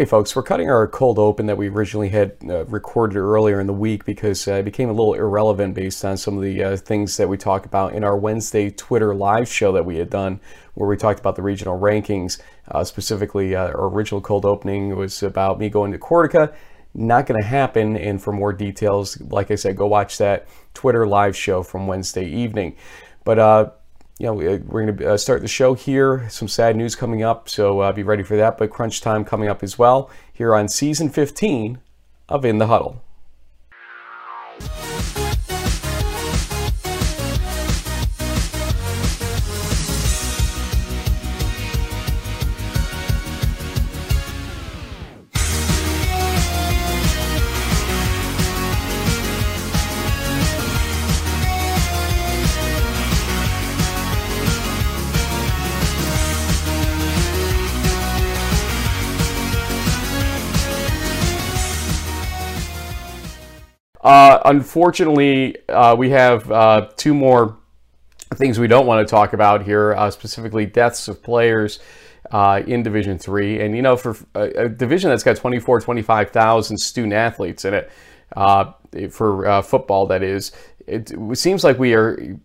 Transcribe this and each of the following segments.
Hey, folks, we're cutting our cold open that we originally had uh, recorded earlier in the week because uh, it became a little irrelevant based on some of the uh, things that we talked about in our Wednesday Twitter live show that we had done, where we talked about the regional rankings. Uh, specifically, uh, our original cold opening was about me going to Cortaca. Not going to happen. And for more details, like I said, go watch that Twitter live show from Wednesday evening. But uh, you know, we're going to uh, start the show here. Some sad news coming up, so uh, be ready for that. But crunch time coming up as well here on season 15 of In the Huddle. Uh, unfortunately, uh, we have uh, two more things we don't want to talk about here, uh, specifically deaths of players uh, in Division Three. And you know, for a, a, division that's got 24, 25,000 student athletes in it, uh, for football, that is, it, seems like we are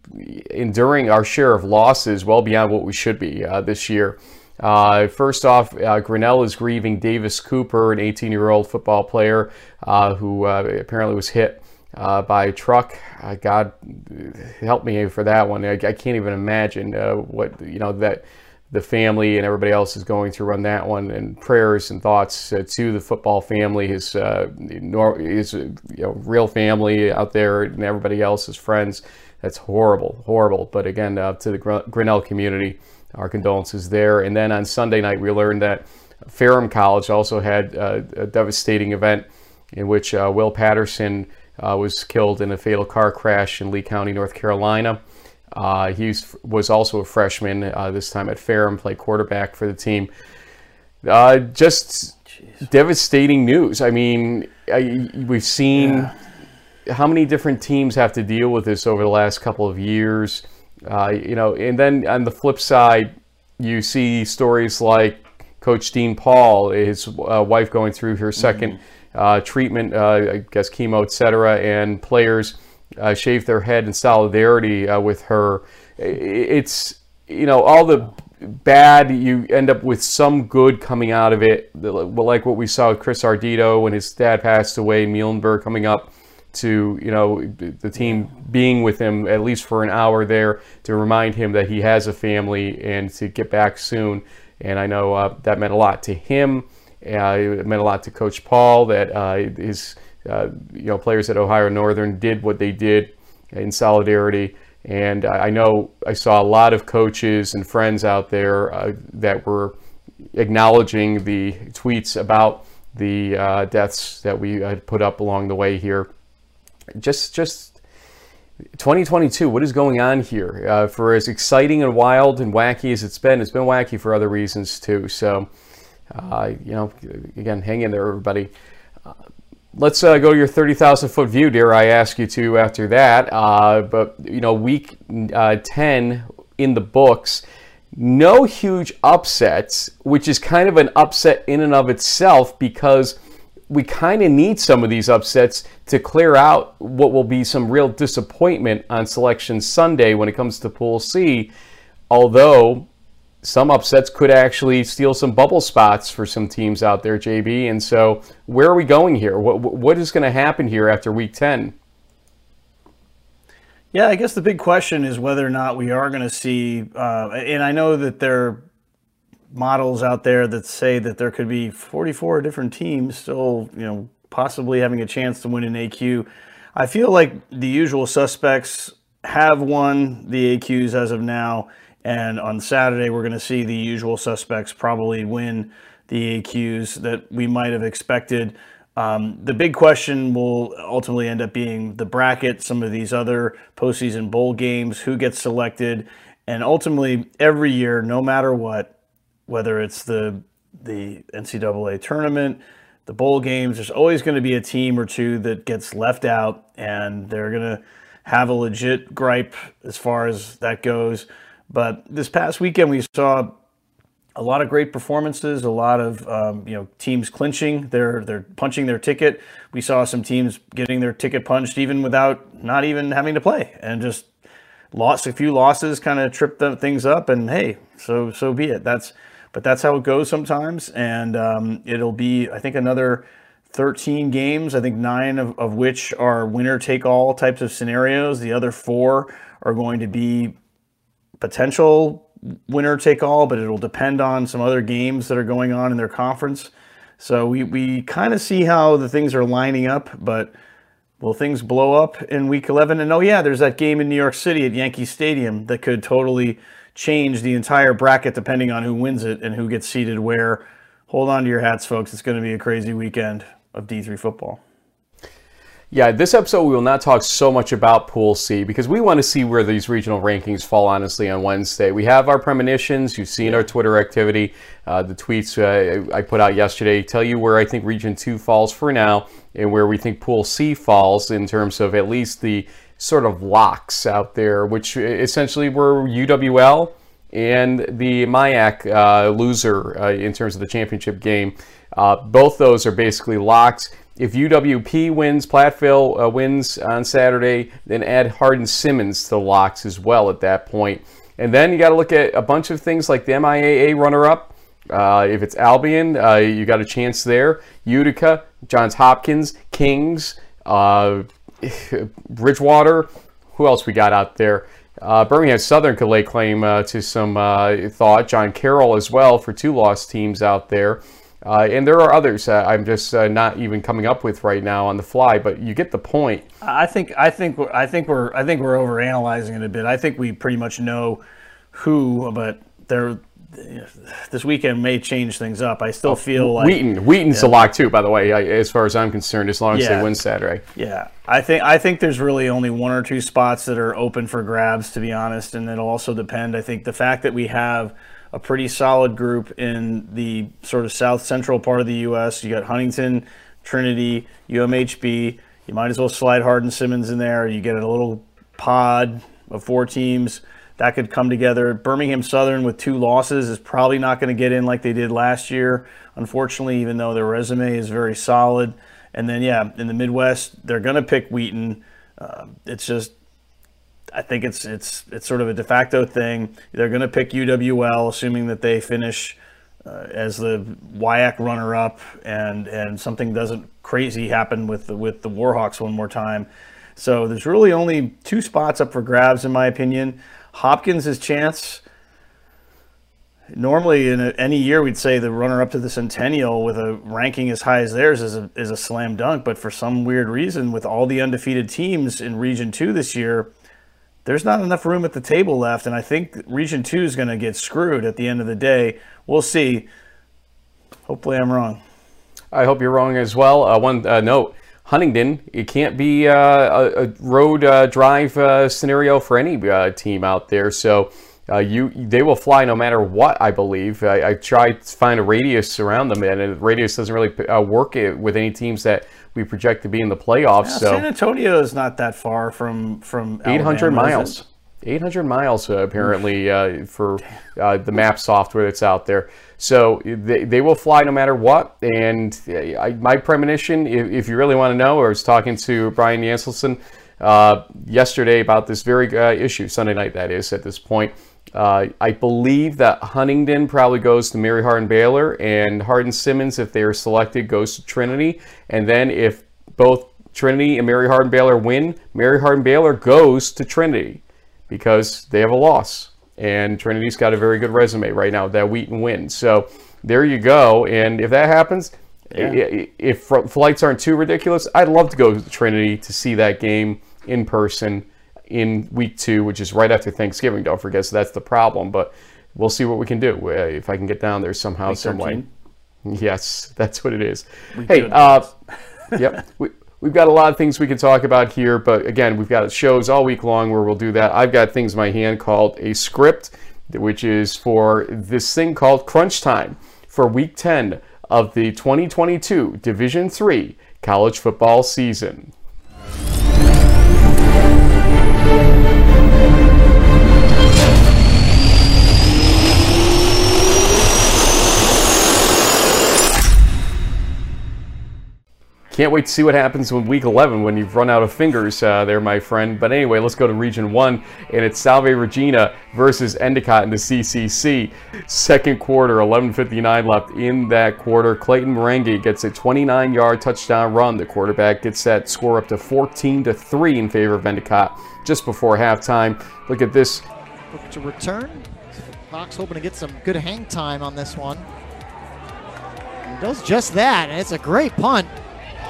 enduring our share of losses well beyond what we should be this year. Uh, first off, uh, Grinnell is grieving Davis Cooper, an 18 year old football player uh, who uh, apparently was hit uh, by a truck. Uh, God help me for that one. I, I can't even imagine what, you know, that the family and everybody else is going through on that one. And prayers and thoughts to the football family, his, his you know, real family out there, and everybody else, his friends. That's horrible, horrible. But again, to the Grinnell community, our condolences there. And then on Sunday night, we learned that Ferrum College also had uh, a devastating event in which uh, Will Patterson uh, was killed in a fatal car crash in Lee County, North Carolina. Uh, he was also a freshman uh, this time at Ferrum, played quarterback for the team. Uh, just Jeez. devastating news. I mean, I, we've seen yeah. how many different teams have to deal with this over the last couple of years. Uh, you know, and then on the flip side, you see stories like Coach Dean Paul, his uh, wife going through her 2nd mm-hmm. uh, treatment, uh, I guess chemo, etc., and players uh, shave their head in solidarity uh, with her. It's you know all the bad, you end up with some good coming out of it, like what we saw with Chris Ardito when his dad passed away, Muhlenberg coming up to you know the team being with him at least for an hour there to remind him that he has a family and to get back soon. And I know uh, that meant a lot to him. Uh, it meant a lot to Coach Paul that uh, his uh, you know players at Ohio Northern did what they did in solidarity. And I know I saw a lot of coaches and friends out there uh, that were acknowledging the tweets about the uh, deaths that we had put up along the way here just just 2022 what is going on here? Uh, for as exciting and wild and wacky as it's been it's been wacky for other reasons too. So uh, you know again hang in there everybody. Uh, let's uh, go to your 30,000 foot view dear. I ask you to after that. Uh, but you know week uh, 10 in the books no huge upsets which is kind of an upset in and of itself because we kind of need some of these upsets to clear out what will be some real disappointment on Selection Sunday when it comes to Pool C. Although some upsets could actually steal some bubble spots for some teams out there, JB. And so, where are we going here? What, what is going to happen here after Week 10? Yeah, I guess the big question is whether or not we are going to see, uh, and I know that there models out there that say that there could be 44 different teams still, you know, possibly having a chance to win an AQ. I feel like the usual suspects have won the AQs as of now, and on Saturday we're going to see the usual suspects probably win the AQs that we might have expected. Um, the big question will ultimately end up being the bracket, some of these other postseason bowl games, who gets selected, and ultimately every year, no matter what, whether it's the the NCAA tournament, the bowl games, there's always going to be a team or two that gets left out, and they're going to have a legit gripe as far as that goes. But this past weekend, we saw a lot of great performances, a lot of um, you know teams clinching, they're they're punching their ticket. We saw some teams getting their ticket punched even without not even having to play, and just lost a few losses, kind of tripped the things up. And hey, so so be it. That's but that's how it goes sometimes, and um, it'll be I think another 13 games. I think nine of, of which are winner take all types of scenarios. The other four are going to be potential winner take all, but it'll depend on some other games that are going on in their conference. So we, we kind of see how the things are lining up, but will things blow up in week 11? And oh, yeah, there's that game in New York City at Yankee Stadium that could totally change the entire bracket depending on who wins it and who gets seated where. Hold on to your hats, folks. It's going to be a crazy weekend of D3 football. Yeah, this episode we will not talk so much about Pool C because we want to see where these regional rankings fall, honestly, on Wednesday. We have our premonitions. You've seen our Twitter activity. Uh, the tweets uh, I put out yesterday tell you where I think Region 2 falls for now and where we think Pool C falls in terms of at least the sort of locks out there, which essentially were UWL and the MIAC uh, loser uh, in terms of the championship game. Uh, both those are basically locks. If UWP wins, Platteville uh, wins on Saturday, then add Hardin Simmons to the locks as well at that point. And then you got to look at a bunch of things like the MIAA runner-up. Uh, if it's Albion, uh, you got a chance there. Utica, Johns Hopkins, Kings, uh, Bridgewater. Who else we got out there? Uh, Birmingham Southern could lay claim uh, to some thought. John Carroll as well for two lost teams out there. Uh, and there are others uh, I'm just uh, not even coming up with right now on the fly, but you get the point. I think I think I think we're I think we're over analyzing it a bit. I think we pretty much know who, but there this weekend may change things up. I still oh, feel like Wheaton. Wheaton's yeah. a lock too, by the way, as far as I'm concerned, as long as yeah. they win Saturday. Yeah, I think I think there's really only one or two spots that are open for grabs, to be honest, and it'll also depend. I think the fact that we have a pretty solid group in the sort of south central part of the U.S. You got Huntingdon, Trinity, UMHB. You might as well slide Hardin Simmons in there. You get a little pod of four teams that could come together. Birmingham Southern with two losses is probably not going to get in like they did last year, unfortunately, even though their resume is very solid. And then, yeah, in the Midwest, they're going to pick Wheaton. Uh, it's just I think it's it's it's sort of a de facto thing. They're going to pick UWL, assuming that they finish uh, as the WIAC runner-up, and and something doesn't crazy happen with the, with the Warhawks one more time. So there's really only two spots up for grabs, in my opinion. Hopkins' chance. Normally, in a, any year, we'd say the runner-up to the Centennial with a ranking as high as theirs is a, is a slam dunk. But for some weird reason, with all the undefeated teams in Region Two this year, there's not enough room at the table left, and I think Region 2 is going to get screwed at the end of the day. We'll see. Hopefully, I'm wrong. I hope you're wrong as well. Uh, one uh, note Huntingdon, it can't be uh, a, a, road uh, drive uh, scenario for any uh, team out there. So you they will fly no matter what, I believe. I, I tried to find a radius around them, and the radius doesn't really work with any teams that we project to be in the playoffs. Yeah, so San Antonio is not that far from from 800 miles. 800 miles uh, apparently uh, for uh, the map software that's out there. So they, they will fly no matter what. And uh, I, my premonition, if, if, you really want to know, I was talking to Brian Yanselson uh, yesterday about this very uh, issue, Sunday night that is at this point. Uh, I believe that Huntingdon probably goes to Mary Hardin Baylor, and Hardin Simmons, if they are selected, goes to Trinity. And then if both Trinity and Mary Hardin Baylor win, Mary Hardin Baylor goes to Trinity because they have a loss. And Trinity's got a very good resume right now that Wheaton wins. So there you go. And if that happens, yeah. if flights aren't too ridiculous, I'd love to go to Trinity to see that game in person in week two, which is right after Thanksgiving. Don't forget, so that's the problem. But we'll see what we can do uh, if I can get down there somehow, week some 13. way. Yes, that's what it is. Week hey, uh, yep. We, we've got a lot of things we can talk about here, but again, we've got shows all week long where we'll do that. I've got things in my hand called a script, which is for this thing called Crunch Time for Week 10 of the 2022 Division Three college football season. Can't wait to see what happens in week 11 when you've run out of fingers uh, there, my friend. But anyway, let's go to Region 1, and it's Salve Regina versus Endicott in the CCC. Second quarter, 11.59 left in that quarter. Clayton Merengue gets a 29 yard touchdown run. The quarterback gets that score up to 14 to 3 in favor of Endicott just before halftime. Look at this. To return. Fox hoping to get some good hang time on this one. Does just that, and it's a great punt.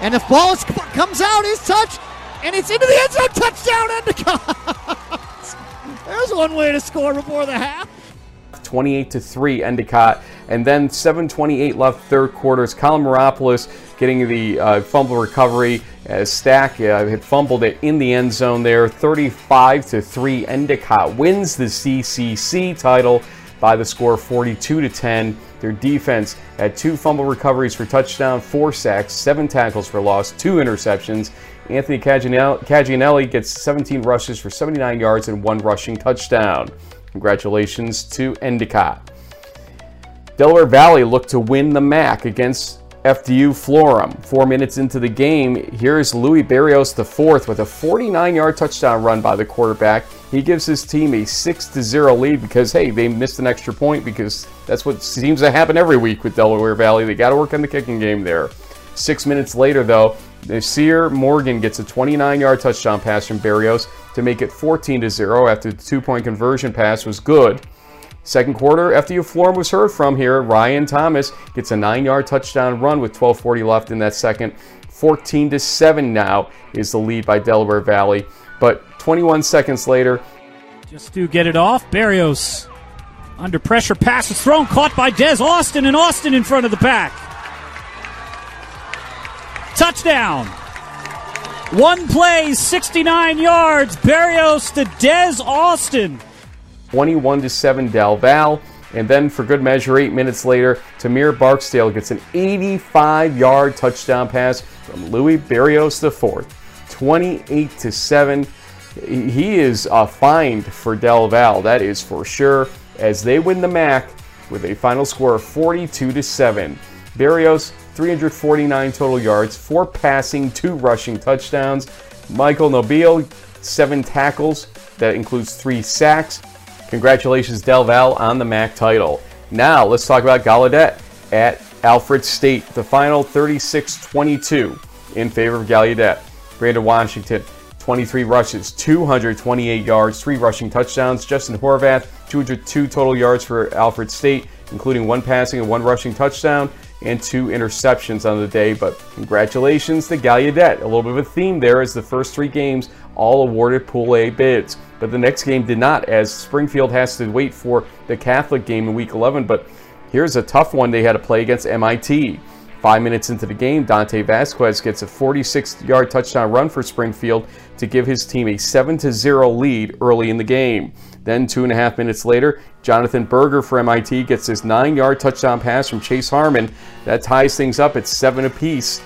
And the ball is, comes out, is touched, and it's into the end zone. Touchdown, Endicott! There's one way to score before the half. 28 to 3 Endicott. And then 7:28 left third quarters. Colin Meropoulos getting the uh, fumble recovery as Stack uh, had fumbled it in the end zone there. 35 to 3 Endicott wins the CCC title by the score 42 to 10. Their defense had two fumble recoveries for touchdown, four sacks, seven tackles for loss, two interceptions. Anthony Cagianelli gets 17 rushes for 79 yards and one rushing touchdown. Congratulations to Endicott. Delaware Valley looked to win the MAC against FDU Florham. Four minutes into the game, here's Louis Barrios IV with a 49-yard touchdown run by the quarterback. He gives his team a 6 to 0 lead because, hey, they missed an extra point because that's what seems to happen every week with Delaware Valley. They got to work on the kicking game there. Six minutes later, though, Nasir Morgan gets a 29-yard touchdown pass from Barrios to make it 14-0 after the two-point conversion pass was good. Second quarter, after Florham was heard from here. Ryan Thomas gets a nine-yard touchdown run with 12:40 left in that second. 14 to 7 now is the lead by Delaware Valley. But 21 seconds later, just to get it off, Barrios under pressure, pass is thrown, caught by Des Austin, and Austin in front of the pack. Touchdown. One play, 69 yards. Barrios to Des Austin. 21 to 7 Del Val. And then, for good measure, eight minutes later, Tamir Barksdale gets an 85 yard touchdown pass from Louis Barrios IV. 28 to 7. He is a find for Del Val, that is for sure, as they win the MAC with a final score of 42 to 7. Barrios, 349 total yards, four passing, two rushing touchdowns. Michael Nobile, seven tackles, that includes three sacks. Congratulations, Del Val, on the MAC title. Now, let's talk about Gallaudet at Alfred State. The final 36 22 in favor of Gallaudet. Brandon Washington, 23 rushes, 228 yards, three rushing touchdowns. Justin Horvath, 202 total yards for Alfred State, including one passing and one rushing touchdown and two interceptions on the day. But congratulations to Gallaudet. A little bit of a theme there as the first three games all awarded Pool A bids. But the next game did not, as Springfield has to wait for the Catholic game in Week 11. But here's a tough one they had to play against MIT. Five minutes into the game, Dante Vasquez gets a 46 yard touchdown run for Springfield to give his team a 7 0 lead early in the game. Then, two and a half minutes later, Jonathan Berger for MIT gets his nine yard touchdown pass from Chase Harmon. That ties things up at seven apiece.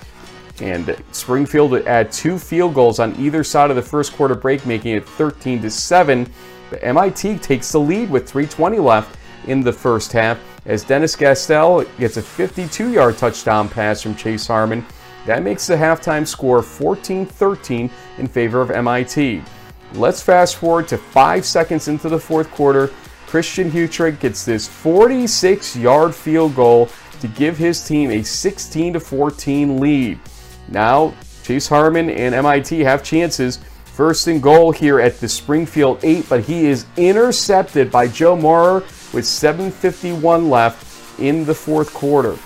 And Springfield would add two field goals on either side of the first quarter break, making it 13 to 7. But MIT takes the lead with 3.20 left in the first half as Dennis Gastel gets a 52 yard touchdown pass from Chase Harmon. That makes the halftime score 14 13 in favor of MIT. Let's fast forward to five seconds into the fourth quarter. Christian Hutrick gets this 46 yard field goal to give his team a 16 14 lead. Now, Chase Harmon and MIT have chances. First and goal here at the Springfield 8, but he is intercepted by Joe Maurer with 7.51 left in the fourth quarter.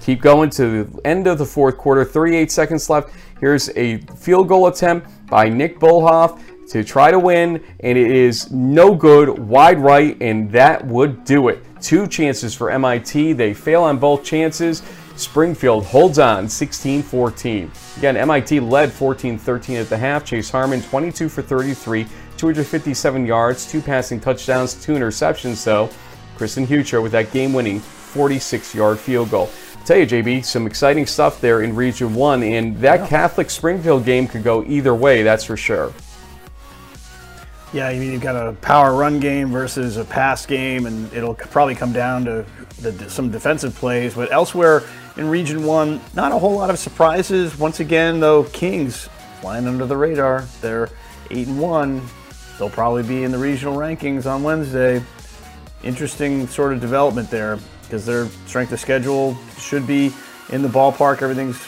Keep going to the end of the fourth quarter, 38 seconds left. Here's a field goal attempt by Nick Bullhoff to try to win, and it is no good, wide right, and that would do it. Two chances for MIT. They fail on both chances. Springfield holds on 16 14. Again, MIT led 14 13 at the half. Chase Harmon 22 for 33, 257 yards, two passing touchdowns, two interceptions, though. Kristen Hucher with that game winning 46 yard field goal. I'll tell you, JB, some exciting stuff there in Region 1, and that yeah. Catholic Springfield game could go either way, that's for sure. Yeah, I mean you've got a power run game versus a pass game, and it'll probably come down to the, some defensive plays. But elsewhere in Region One, not a whole lot of surprises. Once again, though, Kings flying under the radar. They're eight and one. They'll probably be in the regional rankings on Wednesday. Interesting sort of development there because their strength of schedule should be in the ballpark. Everything's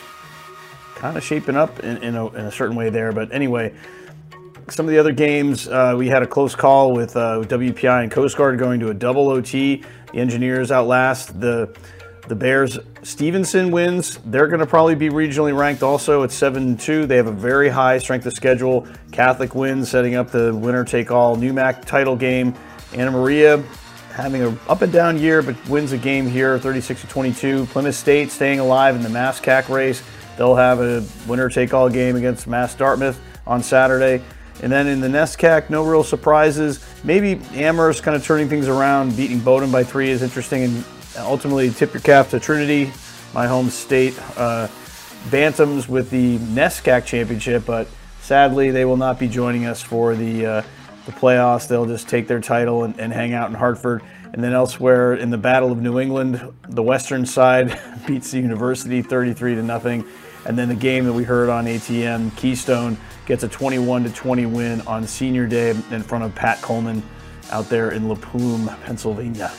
kind of shaping up in, in, a, in a certain way there. But anyway, some of the other games, uh, we had a close call with uh, WPI and Coast Guard going to a double OT. The Engineers outlast the the Bears. Stevenson wins. They're going to probably be regionally ranked also at 7 2. They have a very high strength of schedule. Catholic wins, setting up the winner take all NEWMAC title game. Anna Maria having an up and down year, but wins a game here 36 22. Plymouth State staying alive in the MASCAC race. They'll have a winner take all game against Mass Dartmouth on Saturday. And then in the NESCAC, no real surprises. Maybe Amherst kind of turning things around, beating Bowdoin by three is interesting. And ultimately, tip your cap to Trinity, my home state. Uh, Bantams with the NESCAC championship, but sadly, they will not be joining us for the, uh, the playoffs. They'll just take their title and, and hang out in Hartford. And then elsewhere in the Battle of New England, the Western side beats the University 33 to nothing. And then the game that we heard on ATM, Keystone gets a 21 to 20 win on Senior Day in front of Pat Coleman out there in La Plume, Pennsylvania.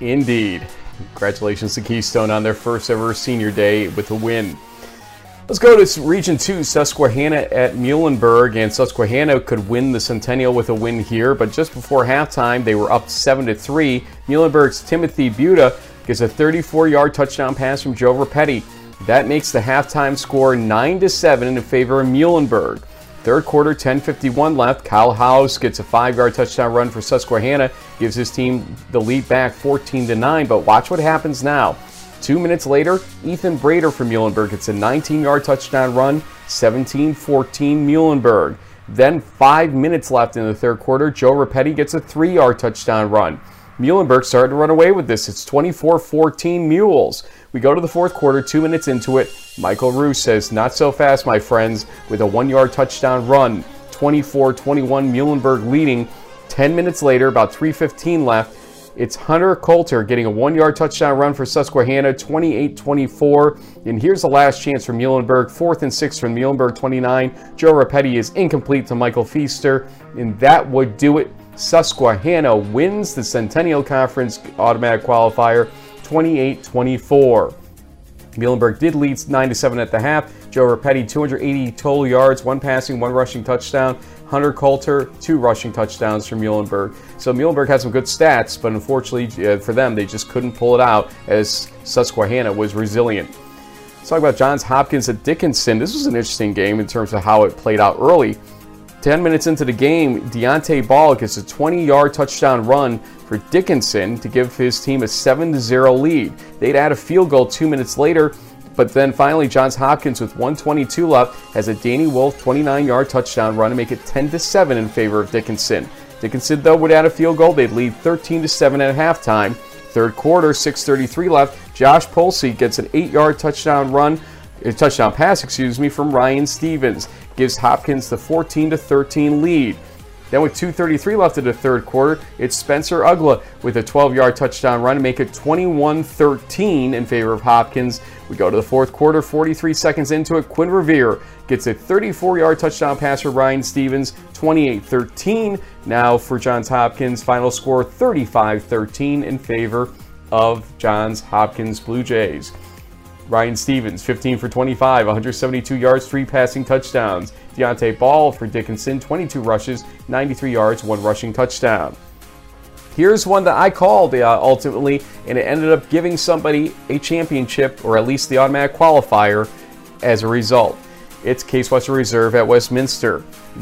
Indeed. Congratulations to Keystone on their first ever Senior Day with a win. Let's go to Region 2, Susquehanna at Muhlenberg, and Susquehanna could win the Centennial with a win here, but just before halftime, they were up 7 to 3. Muhlenberg's Timothy Buta gets a 34 yard touchdown pass from Joe Rapetti. That makes the halftime score 9 to 7 in favor of Muhlenberg. Third quarter, 10:51 left. Kyle House gets a five-yard touchdown run for Susquehanna, gives his team the lead back 14 to 9. But watch what happens now. Two minutes later, Ethan Brader from Muhlenberg gets a 19-yard touchdown run, 17-14 Muhlenberg. Then five minutes left in the third quarter, Joe Rapetti gets a three-yard touchdown run. Muhlenberg started to run away with this. It's 24-14 Mules. We go to the fourth quarter, two minutes into it. Michael Roos says, Not so fast, my friends, with a one yard touchdown run. 24 21, Muhlenberg leading. 10 minutes later, about 3.15 left, it's Hunter Coulter getting a one yard touchdown run for Susquehanna, 28 24. And here's the last chance for Muhlenberg, fourth and six from Muhlenberg 29. Joe Rapetti is incomplete to Michael Feaster, and that would do it. Susquehanna wins the Centennial Conference automatic qualifier 28 24. Muhlenberg did lead 9 7 at the half. Joe Rapetti, 280 total yards, one passing, one rushing touchdown. Hunter Coulter, two rushing touchdowns for Muhlenberg. So Muhlenberg had some good stats, but unfortunately uh, for them, they just couldn't pull it out as Susquehanna was resilient. Let's talk about Johns Hopkins at Dickinson. This was an interesting game in terms of how it played out early. 10 minutes into the game, Deontay Ball gets a 20 yard touchdown run for Dickinson to give his team a 7 0 lead. They'd add a field goal two minutes later, but then finally, Johns Hopkins with 122 left has a Danny Wolf 29 yard touchdown run to make it 10 7 in favor of Dickinson. Dickinson, though, would add a field goal. They'd lead 13 7 at halftime. Third quarter, 6.33 left. Josh Polsey gets an 8 yard touchdown run a touchdown pass, excuse me, from Ryan Stevens gives Hopkins the 14 to 13 lead. Then with 2.33 left in the third quarter, it's Spencer Ugla with a 12-yard touchdown run to make it 21-13 in favor of Hopkins. We go to the fourth quarter, 43 seconds into it. Quinn Revere gets a 34-yard touchdown pass for Ryan Stevens, 28-13. Now for Johns Hopkins, final score 35-13 in favor of Johns Hopkins Blue Jays. Ryan Stevens, 15 for 25, 172 yards, three passing touchdowns. Deontay Ball for Dickinson, 22 rushes, 93 yards, one rushing touchdown. Here's one that I called uh, ultimately, and it ended up giving somebody a championship or at least the automatic qualifier as a result. It's Case Western Reserve at Westminster.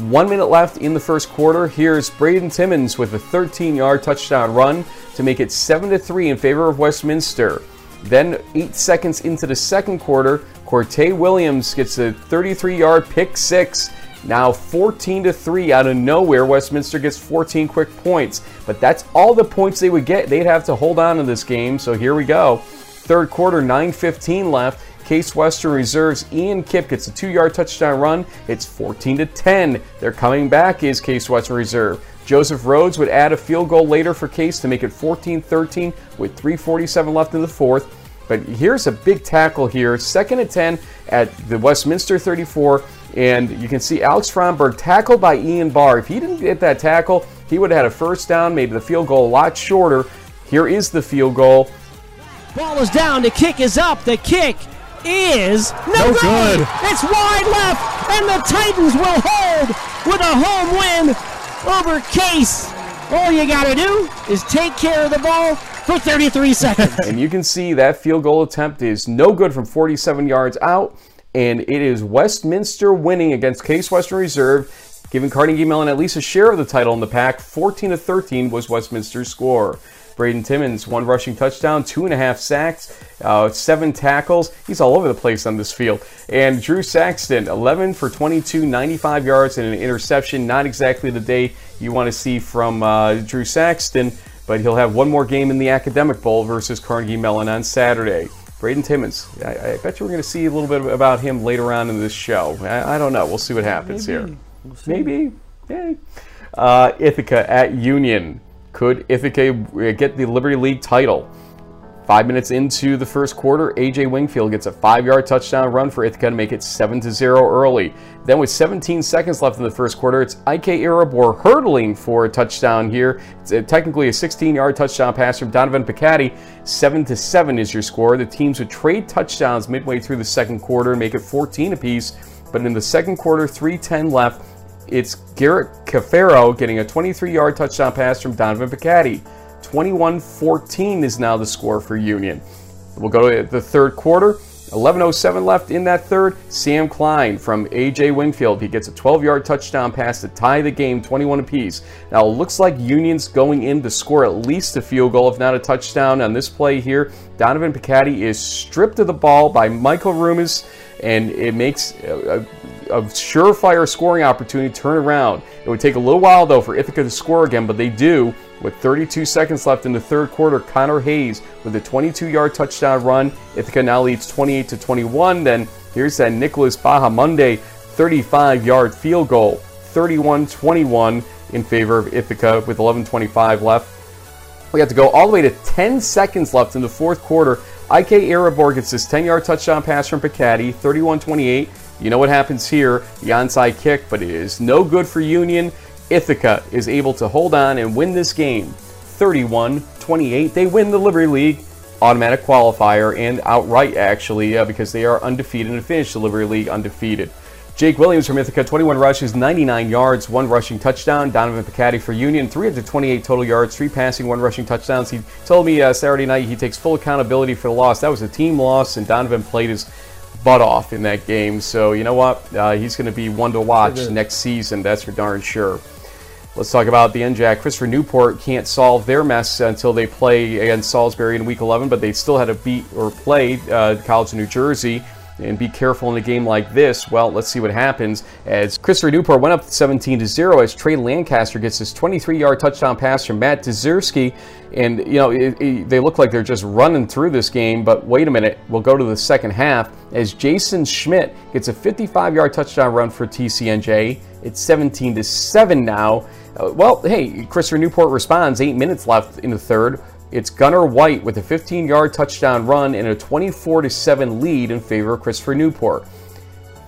One minute left in the first quarter. Here's Braden Timmons with a 13 yard touchdown run to make it 7 3 in favor of Westminster. Then, eight seconds into the second quarter, Corte Williams gets a 33 yard pick six. Now 14 to 3 out of nowhere, Westminster gets 14 quick points. But that's all the points they would get. They'd have to hold on to this game. So here we go. third quarter, 9.15 left. Case Western Reserves Ian Kipp gets a two-yard touchdown run. It's 14 to 10. They're coming back is Case Western Reserve. Joseph Rhodes would add a field goal later for Case to make it 14-13 with 3:47 left in the fourth. But here's a big tackle here, second and 10 at the Westminster 34, and you can see Alex Fromberg tackled by Ian Barr. If he didn't get that tackle, he would have had a first down, made the field goal a lot shorter. Here is the field goal. Ball is down. The kick is up. The kick is no, No good. good. It's wide left, and the Titans will hold with a home win over Case. All you got to do is take care of the ball for 33 seconds. And you can see that field goal attempt is no good from 47 yards out. And it is Westminster winning against Case Western Reserve, giving Carnegie Mellon at least a share of the title in the PAC. 14 to 13 was Westminster's score. Braden Timmons, one rushing touchdown, two and a half sacks, uh, seven tackles. He's all over the place on this field. And Drew Saxton, 11 for 22, 95 yards, and an interception. Not exactly the day you want to see from uh, Drew Saxton, but he'll have one more game in the Academic Bowl versus Carnegie Mellon on Saturday. Braden Timmons, I, I bet you we're going to see a little bit about him later on in this show. I, I don't know. We'll see what happens here. Maybe. Yeah. Uh, Ithaca at Union. Could Ithaca uh, get the Liberty League title? Five minutes into the first quarter, AJ Wingfield gets a five-yard touchdown run for Ithaca to make it 7 to 0 early. Then, with 17 seconds left in the first quarter, it's IK Irabor hurdling for a touchdown here. It's a, technically a 16-yard touchdown pass from Donovan Piccati. 7 to 7 is your score. The teams would trade touchdowns midway through the second quarter and make it 14 apiece. But in the second quarter, 3:10 left, it's Garrett Cafaro getting a 23-yard touchdown pass from Donovan Piccati. 21-14 is now the score for Union. We'll go to the third quarter. 11.07 left in that third. Sam Klein from AJ Wingfield. He gets a 12 yard touchdown pass to tie the game 21 apiece. Now, it looks like Union's going in to score at least a field goal, if not a touchdown, on this play here. Donovan Piccati is stripped of the ball by Michael Rumas, and it makes a, a, surefire scoring opportunity to turn around. It would take a little while, though, for Ithaca to score again, but they do. With 32 seconds left in the third quarter, Connor Hayes with a 22-yard touchdown run. Ithaca now leads 28 to 21. Then here's that Nicholas Baja Bahamonde 35-yard field goal, 31-21 in favor of Ithaca with 11:25 left. We have to go all the way to 10 seconds left in the fourth quarter. IK Irabor gets this 10-yard touchdown pass from Piccati, 31-28. You know what happens here, the onside kick, but it is no good for Union. Ithaca is able to hold on and win this game 31 28. They win the Liberty League automatic qualifier and outright, actually, uh, because they are undefeated and finished the Liberty League undefeated. Jake Williams from Ithaca, 21 rushes, 99 yards, one rushing touchdown. Donovan Piccati for Union, 328 total yards, three passing, one rushing touchdowns. He told me uh, Saturday night he takes full accountability for the loss. That was a team loss, and Donovan played his butt off in that game. So you know what? Uh, he's going to be one to watch next season. That's for darn sure. Let's talk about the NJAC. Christopher Newport can't solve their mess until they play against Salisbury in Week 11, but they still had to beat or play uh, College of New Jersey and be careful in a game like this. Well, let's see what happens as Christopher Newport went up 17 to 0 as Trey Lancaster gets his 23-yard touchdown pass from Matt Dzierski. And, you know, it, it, they look like they're just running through this game, but wait a minute. We'll go to the second half as Jason Schmidt gets a 55-yard touchdown run for TCNJ. It's 17 to 7 now. Uh, well, hey, Christopher Newport responds. Eight minutes left in the third. It's Gunnar White with a 15-yard touchdown run and a 24 7 lead in favor of Christopher Newport.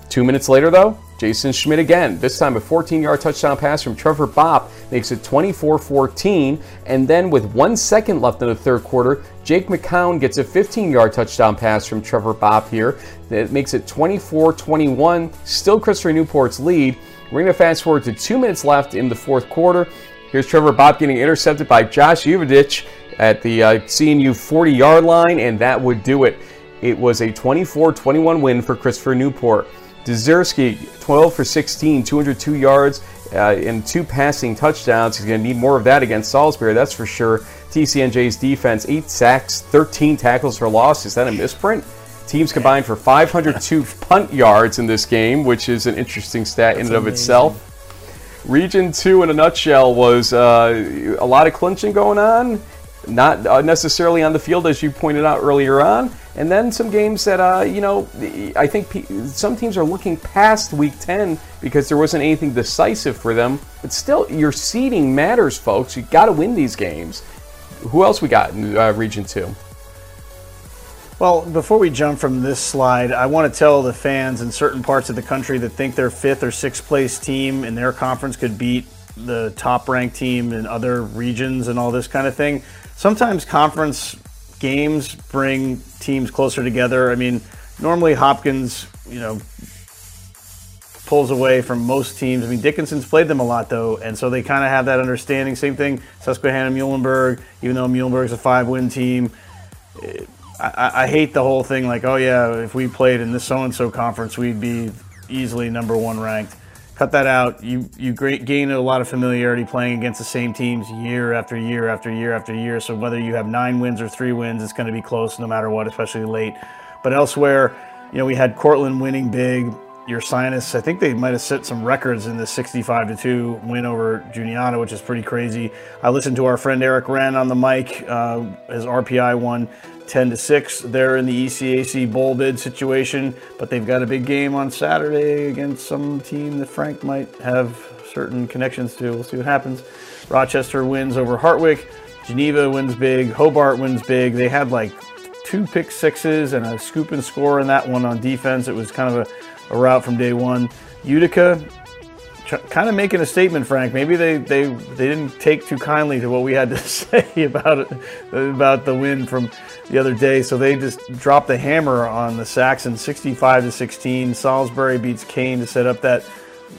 Two minutes later, though, Jason Schmidt again. This time a 14-yard touchdown pass from Trevor Bopp makes it 24-14. And then with one second left in the third quarter, Jake McCown gets a 15-yard touchdown pass from Trevor Bopp here. That makes it 24-21. Still Christopher Newport's lead. We're going to fast forward to two minutes left in the fourth quarter. Here's Trevor Bopp getting intercepted by Josh Uvidich at the uh, CNU 40 yard line, and that would do it. It was a 24 21 win for Christopher Newport. Dzierski, 12 for 16, 202 yards, uh, and two passing touchdowns. He's going to need more of that against Salisbury, that's for sure. TCNJ's defense, 8 sacks, 13 tackles for loss. Is that a misprint? Teams combined for 502 punt yards in this game, which is an interesting stat in and of itself. Region 2 in a nutshell was uh, a lot of clinching going on. Not uh, necessarily on the field as you pointed out earlier on, and then some games that uh, you know I think pe- some teams are looking past Week 10 because there wasn't anything decisive for them. But still, your seeding matters, folks. You got to win these games. Who else we got in uh, Region Two? Well, before we jump from this slide, I want to tell the fans in certain parts of the country that think their fifth or sixth place team in their conference could beat the top ranked team in other regions and all this kind of thing. Sometimes conference games bring teams closer together. I mean, normally Hopkins, you know, pulls away from most teams. I mean, Dickinson's played them a lot though, and so they kind of have that understanding. Same thing, Susquehanna, Muhlenberg. Even though Muhlenberg's a five-win team, eh, I, I, hate the whole thing. Like, oh yeah, if we played in this so-and-so conference, we'd be easily number one ranked. Cut that out. You you gain a lot of familiarity playing against the same teams year after year after year after year. So whether you have nine wins or three wins, it's going to be close no matter what, especially late. But elsewhere, you know, we had Cortland winning big. Ursinus, I think they might have set some records in the 65 to 2 win over Juniata, which is pretty crazy. I listened to our friend Eric Wren on the mic. Uh, his RPI won 10 to 6. They're in the ECAC bowl bid situation, but they've got a big game on Saturday against some team that Frank might have certain connections to. We'll see what happens. Rochester wins over Hartwick. Geneva wins big. Hobart wins big. They had like two pick sixes and a scoop and score in that one on defense. It was kind of a, a route from day one. Utica kind of making a statement, Frank. Maybe they, they, they didn't take too kindly to what we had to say about it, about the win from the other day. So they just dropped the hammer on the Saxon, 65 to 16. Salisbury beats Kean to set up that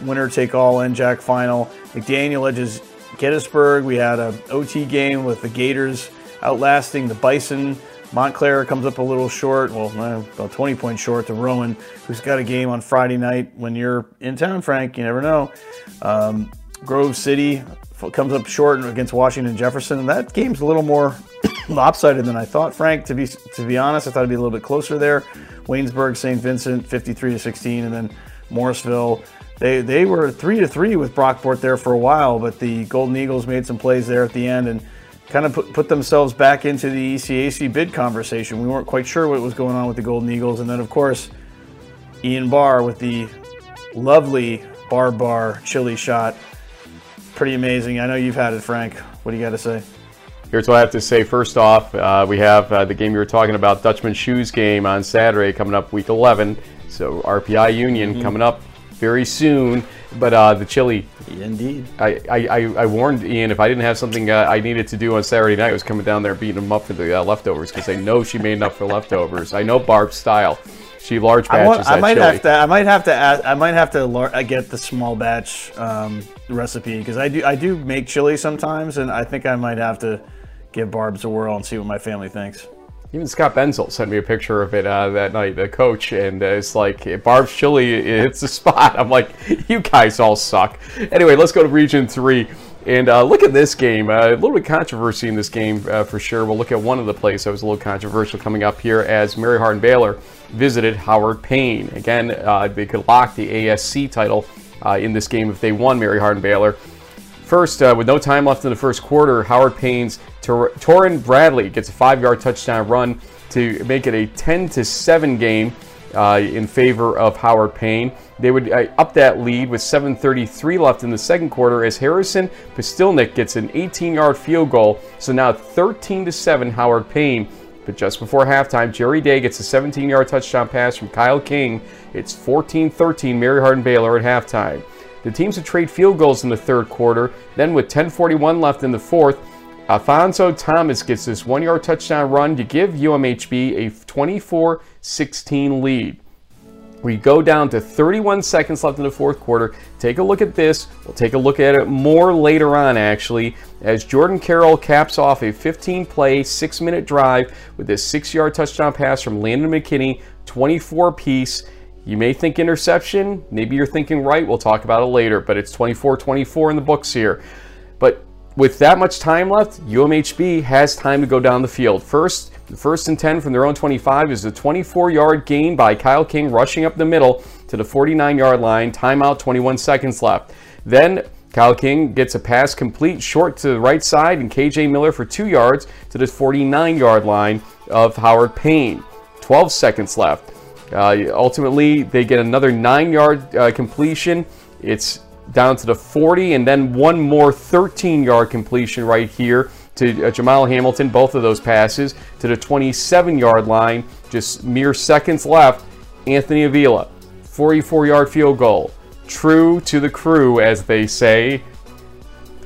winner take all NJAC final. McDaniel edges Gettysburg. We had a OT game with the Gators outlasting the Bison. Montclair comes up a little short, well, about 20 points short to Rowan, who's got a game on Friday night. When you're in town, Frank, you never know. Um, Grove City comes up short against Washington Jefferson, and that game's a little more lopsided than I thought. Frank, to be to be honest, I thought it'd be a little bit closer there. Waynesburg, St. Vincent, 53 to 16, and then Morrisville. They they were three to three with Brockport there for a while, but the Golden Eagles made some plays there at the end and kind of put, put themselves back into the ECAC bid conversation. We weren't quite sure what was going on with the Golden Eagles. And then, of course, Ian Barr with the lovely bar bar chili shot. Pretty amazing. I know you've had it, Frank. What do you got to say? Here's what I have to say. First off, uh, we have uh, the game you were talking about, Dutchman Shoes game on Saturday coming up week 11. So RPI Union mm-hmm. coming up very soon. But uh, the chili. Indeed. I, I, I warned Ian if I didn't have something uh, I needed to do on Saturday night, I was coming down there beating him up for the uh, leftovers because I know she made enough for leftovers. I know Barb's style. She large batches. I, want, I might chili. have to. I might have to. Ask, I might have to lar- get the small batch um, recipe because I do. I do make chili sometimes, and I think I might have to give Barb's a whirl and see what my family thinks. Even Scott Benzel sent me a picture of it uh, that night, the coach, and uh, it's like Barb's chili it hits the spot. I'm like, you guys all suck. Anyway, let's go to Region Three. And uh, look at this game. Uh, a little bit controversy in this game uh, for sure. We'll look at one of the plays that was a little controversial coming up here as Mary Hardin Baylor visited Howard Payne. Again, uh, they could lock the ASC title uh, in this game if they won Mary Hardin Baylor. First, uh, with no time left in the first quarter, Howard Payne's Tor- Torin Bradley gets a five-yard touchdown run to make it a 10 to 7 game uh, in favor of Howard Payne. They would uh, up that lead with 7:33 left in the second quarter as Harrison Postilnik gets an 18-yard field goal. So now 13 to 7 Howard Payne. But just before halftime, Jerry Day gets a 17-yard touchdown pass from Kyle King. It's 14-13 Mary Hardin Baylor at halftime. The teams would trade field goals in the third quarter. Then, with 10:41 left in the fourth, Alfonso Thomas gets this one-yard touchdown run to give UMHB a 24-16 lead. We go down to 31 seconds left in the fourth quarter. Take a look at this. We'll take a look at it more later on, actually, as Jordan Carroll caps off a 15 play, six minute drive with this six yard touchdown pass from Landon McKinney, 24 piece. You may think interception, maybe you're thinking right, we'll talk about it later, but it's 24 24 in the books here. But with that much time left, UMHB has time to go down the field. First, the first and 10 from their own 25 is a 24 yard gain by Kyle King rushing up the middle to the 49 yard line. Timeout, 21 seconds left. Then Kyle King gets a pass complete short to the right side, and KJ Miller for two yards to the 49 yard line of Howard Payne. 12 seconds left. Uh, ultimately, they get another nine yard uh, completion. It's down to the 40, and then one more 13 yard completion right here to uh, Jamal Hamilton, both of those passes to the 27 yard line. Just mere seconds left. Anthony Avila, 44 yard field goal. True to the crew, as they say.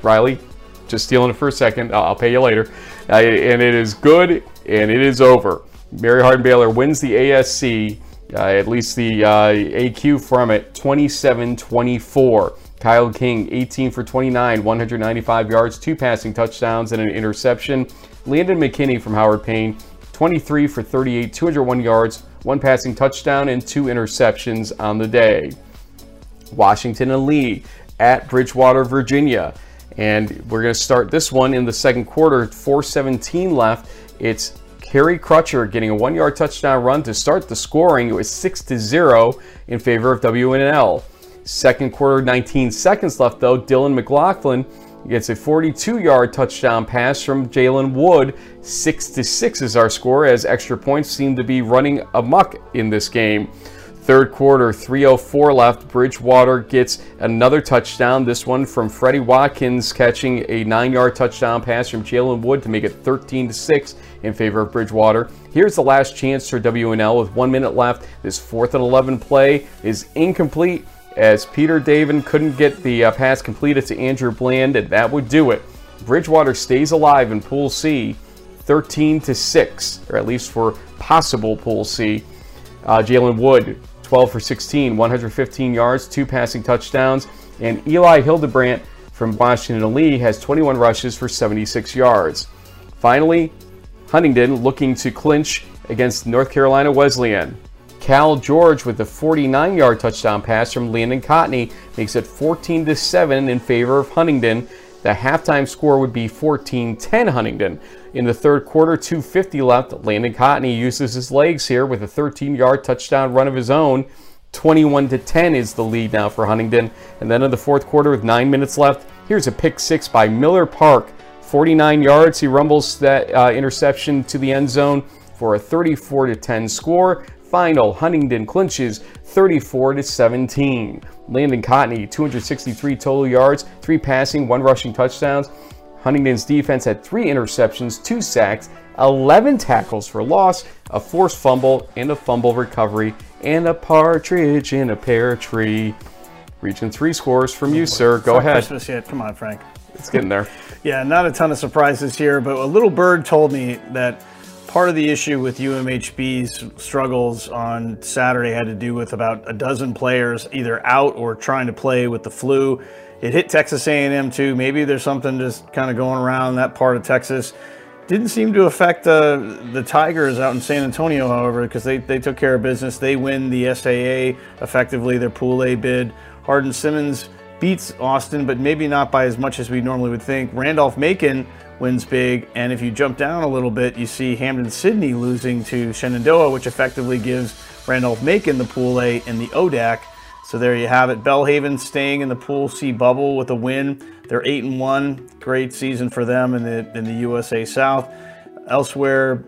Riley, just stealing it for a second. I'll pay you later. Uh, and it is good, and it is over. Mary Hardin Baylor wins the ASC, uh, at least the uh, AQ from it, 27 24. Kyle King, 18 for 29, 195 yards, two passing touchdowns, and an interception. Landon McKinney from Howard Payne, 23 for 38, 201 yards, one passing touchdown, and two interceptions on the day. Washington and Lee at Bridgewater, Virginia. And we're going to start this one in the second quarter, 417 left. It's Kerry Crutcher getting a one yard touchdown run to start the scoring. It was 6 to 0 in favor of WNL. Second quarter, 19 seconds left though. Dylan McLaughlin gets a 42 yard touchdown pass from Jalen Wood. 6 to 6 is our score as extra points seem to be running amuck in this game. Third quarter, 3.04 left. Bridgewater gets another touchdown. This one from Freddie Watkins catching a nine yard touchdown pass from Jalen Wood to make it 13 6 in favor of Bridgewater. Here's the last chance for WNL with one minute left. This fourth and 11 play is incomplete as Peter Davin couldn't get the uh, pass completed to Andrew Bland, and that would do it. Bridgewater stays alive in Pool C 13 to 6, or at least for possible Pool C. Uh, Jalen Wood 12 for 16, 115 yards, two passing touchdowns. And Eli Hildebrandt from Washington Lee has 21 rushes for 76 yards. Finally, Huntingdon looking to clinch against North Carolina Wesleyan. Cal George with a 49 yard touchdown pass from Landon Cotney makes it 14 to 7 in favor of Huntingdon. The halftime score would be 14 10 Huntingdon. In the third quarter, 250 left. Landon Cotney uses his legs here with a 13-yard touchdown run of his own. 21 to 10 is the lead now for Huntingdon. And then in the fourth quarter, with nine minutes left, here's a pick six by Miller Park. 49 yards. He rumbles that uh, interception to the end zone for a 34 to 10 score. Final Huntingdon clinches 34 to 17. Landon Cotney, 263 total yards, three passing, one rushing touchdowns. Huntingdon's defense had three interceptions, two sacks, 11 tackles for loss, a forced fumble, and a fumble recovery, and a partridge in a pear tree. Region 3 scores from you, sir. Go ahead. Christmas yet. Come on, Frank. It's getting there. Yeah, not a ton of surprises here, but a little bird told me that part of the issue with UMHB's struggles on Saturday had to do with about a dozen players either out or trying to play with the flu. It hit Texas A&M too. Maybe there's something just kind of going around that part of Texas. Didn't seem to affect uh, the Tigers out in San Antonio, however, because they, they took care of business. They win the SAA effectively, their Pool A bid. Hardin Simmons beats Austin, but maybe not by as much as we normally would think. Randolph Macon wins big, and if you jump down a little bit, you see Hampden Sydney losing to Shenandoah, which effectively gives Randolph Macon the Pool A and the ODAC. So there you have it. Belhaven staying in the Pool C bubble with a win. They're eight and one. Great season for them in the in the USA South. Elsewhere,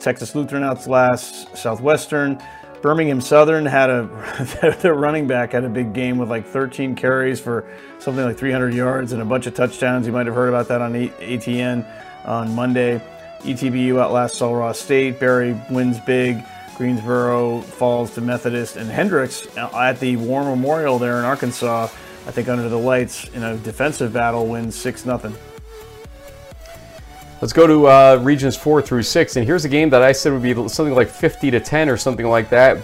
Texas Lutheran outs last. Southwestern, Birmingham Southern had a their running back had a big game with like 13 carries for something like 300 yards and a bunch of touchdowns. You might have heard about that on ATN on Monday. ETBU outlast Sul Ross State. Berry wins big. Greensboro falls to Methodist and Hendrix uh, at the War Memorial there in Arkansas. I think under the lights in a defensive battle wins six nothing. Let's go to uh, regions four through six, and here's a game that I said would be something like 50 to 10 or something like that.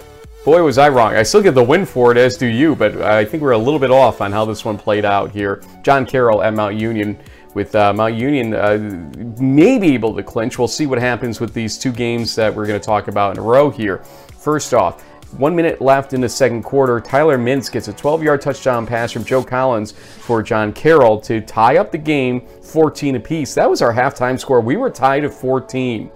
Boy, was I wrong. I still get the win for it, as do you, but I think we're a little bit off on how this one played out here. John Carroll at Mount Union, with uh, Mount Union uh, maybe able to clinch. We'll see what happens with these two games that we're going to talk about in a row here. First off, one minute left in the second quarter. Tyler Mintz gets a 12 yard touchdown pass from Joe Collins for John Carroll to tie up the game 14 apiece. That was our halftime score. We were tied at 14.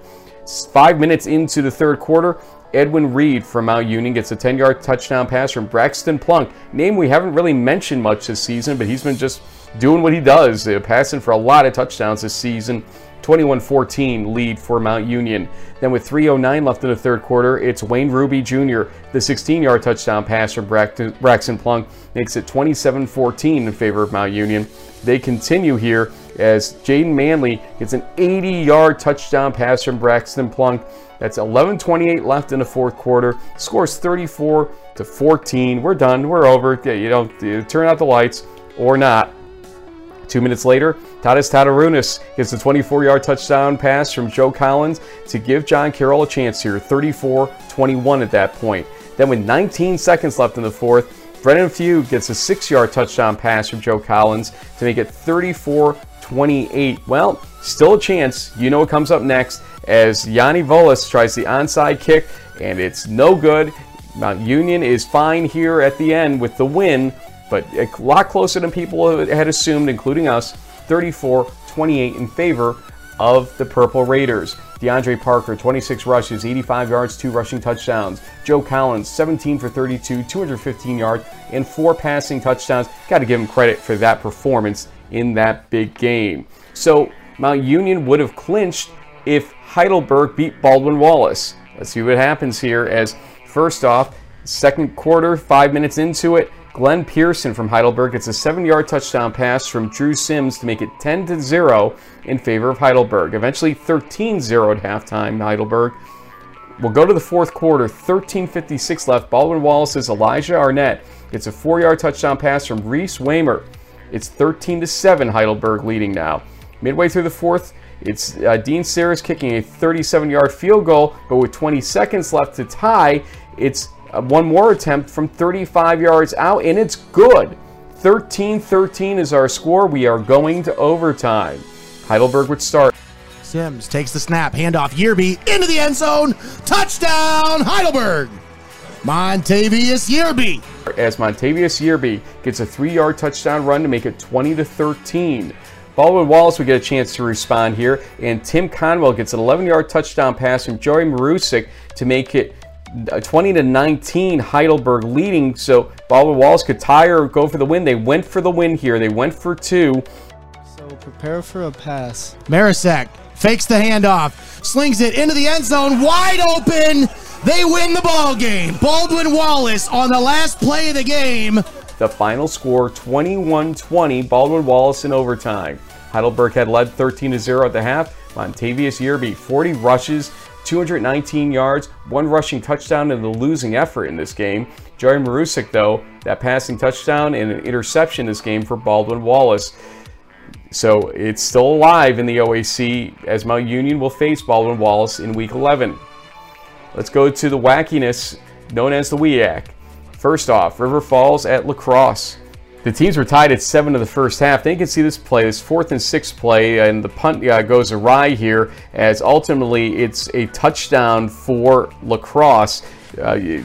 Five minutes into the third quarter, Edwin Reed from Mount Union gets a 10 yard touchdown pass from Braxton Plunk. Name we haven't really mentioned much this season, but he's been just doing what he does, uh, passing for a lot of touchdowns this season. 21 14 lead for Mount Union. Then, with 3.09 left in the third quarter, it's Wayne Ruby Jr. The 16 yard touchdown pass from Braxton Plunk makes it 27 14 in favor of Mount Union. They continue here as Jaden Manley gets an 80 yard touchdown pass from Braxton Plunk. That's 11:28 left in the fourth quarter. Scores 34 to 14. We're done. We're over. You know, turn out the lights or not. Two minutes later, Tadas Tatarunas gets a 24-yard touchdown pass from Joe Collins to give John Carroll a chance here. 34-21 at that point. Then with 19 seconds left in the fourth, Brennan Few gets a six-yard touchdown pass from Joe Collins to make it 34-28. Well, still a chance. You know what comes up next as Yanni Volas tries the onside kick, and it's no good. Mount Union is fine here at the end with the win, but a lot closer than people had assumed, including us. 34 28 in favor of the Purple Raiders. DeAndre Parker, 26 rushes, 85 yards, 2 rushing touchdowns. Joe Collins, 17 for 32, 215 yards, and 4 passing touchdowns. Got to give him credit for that performance in that big game. So, Mount Union would have clinched if Heidelberg beat Baldwin Wallace. Let's see what happens here as first off, second quarter, 5 minutes into it, Glenn Pearson from Heidelberg gets a seven yard touchdown pass from Drew Sims to make it 10 0 in favor of Heidelberg. Eventually 13 0 at halftime, Heidelberg. We'll go to the fourth quarter, 13.56 left. Baldwin Wallace's Elijah Arnett gets a four yard touchdown pass from Reese Waymer. It's 13 7, Heidelberg leading now. Midway through the fourth, it's uh, Dean Sayers kicking a 37 yard field goal, but with 20 seconds left to tie, it's Uh, one more attempt from 35 yards out, and it's good. 13 13 is our score. We are going to overtime. Heidelberg would start. Sims takes the snap, handoff Yearby into the end zone. Touchdown, Heidelberg. Montavious Yearby. As Montavious Yearby gets a three yard touchdown run to make it 20 to 13. Baldwin Wallace would get a chance to respond here, and Tim Conwell gets an 11 yard touchdown pass from Joey Marusik to make it Uh, 20 to 19, Heidelberg leading. So Baldwin Wallace could tie or go for the win. They went for the win here. They went for two. So prepare for a pass. Marusik fakes the handoff, slings it into the end zone, wide open. They win the ball game. Baldwin Wallace on the last play of the game. The final score 21 20, Baldwin Wallace in overtime. Heidelberg had led 13 0 at the half. Montavious Yearby, 40 rushes, 219 yards, one rushing touchdown in the losing effort in this game. Jerry Marusik, though, that passing touchdown and an interception this game for Baldwin Wallace. So it's still alive in the OAC as Mount Union will face Baldwin Wallace in Week 11. Let's go to the wackiness known as the WEAC. First off, River Falls at La Crosse. The teams were tied at seven of the first half. Then you can see this play, this fourth and sixth play, and the punt uh, goes awry here as ultimately it's a touchdown for La Crosse. Uh,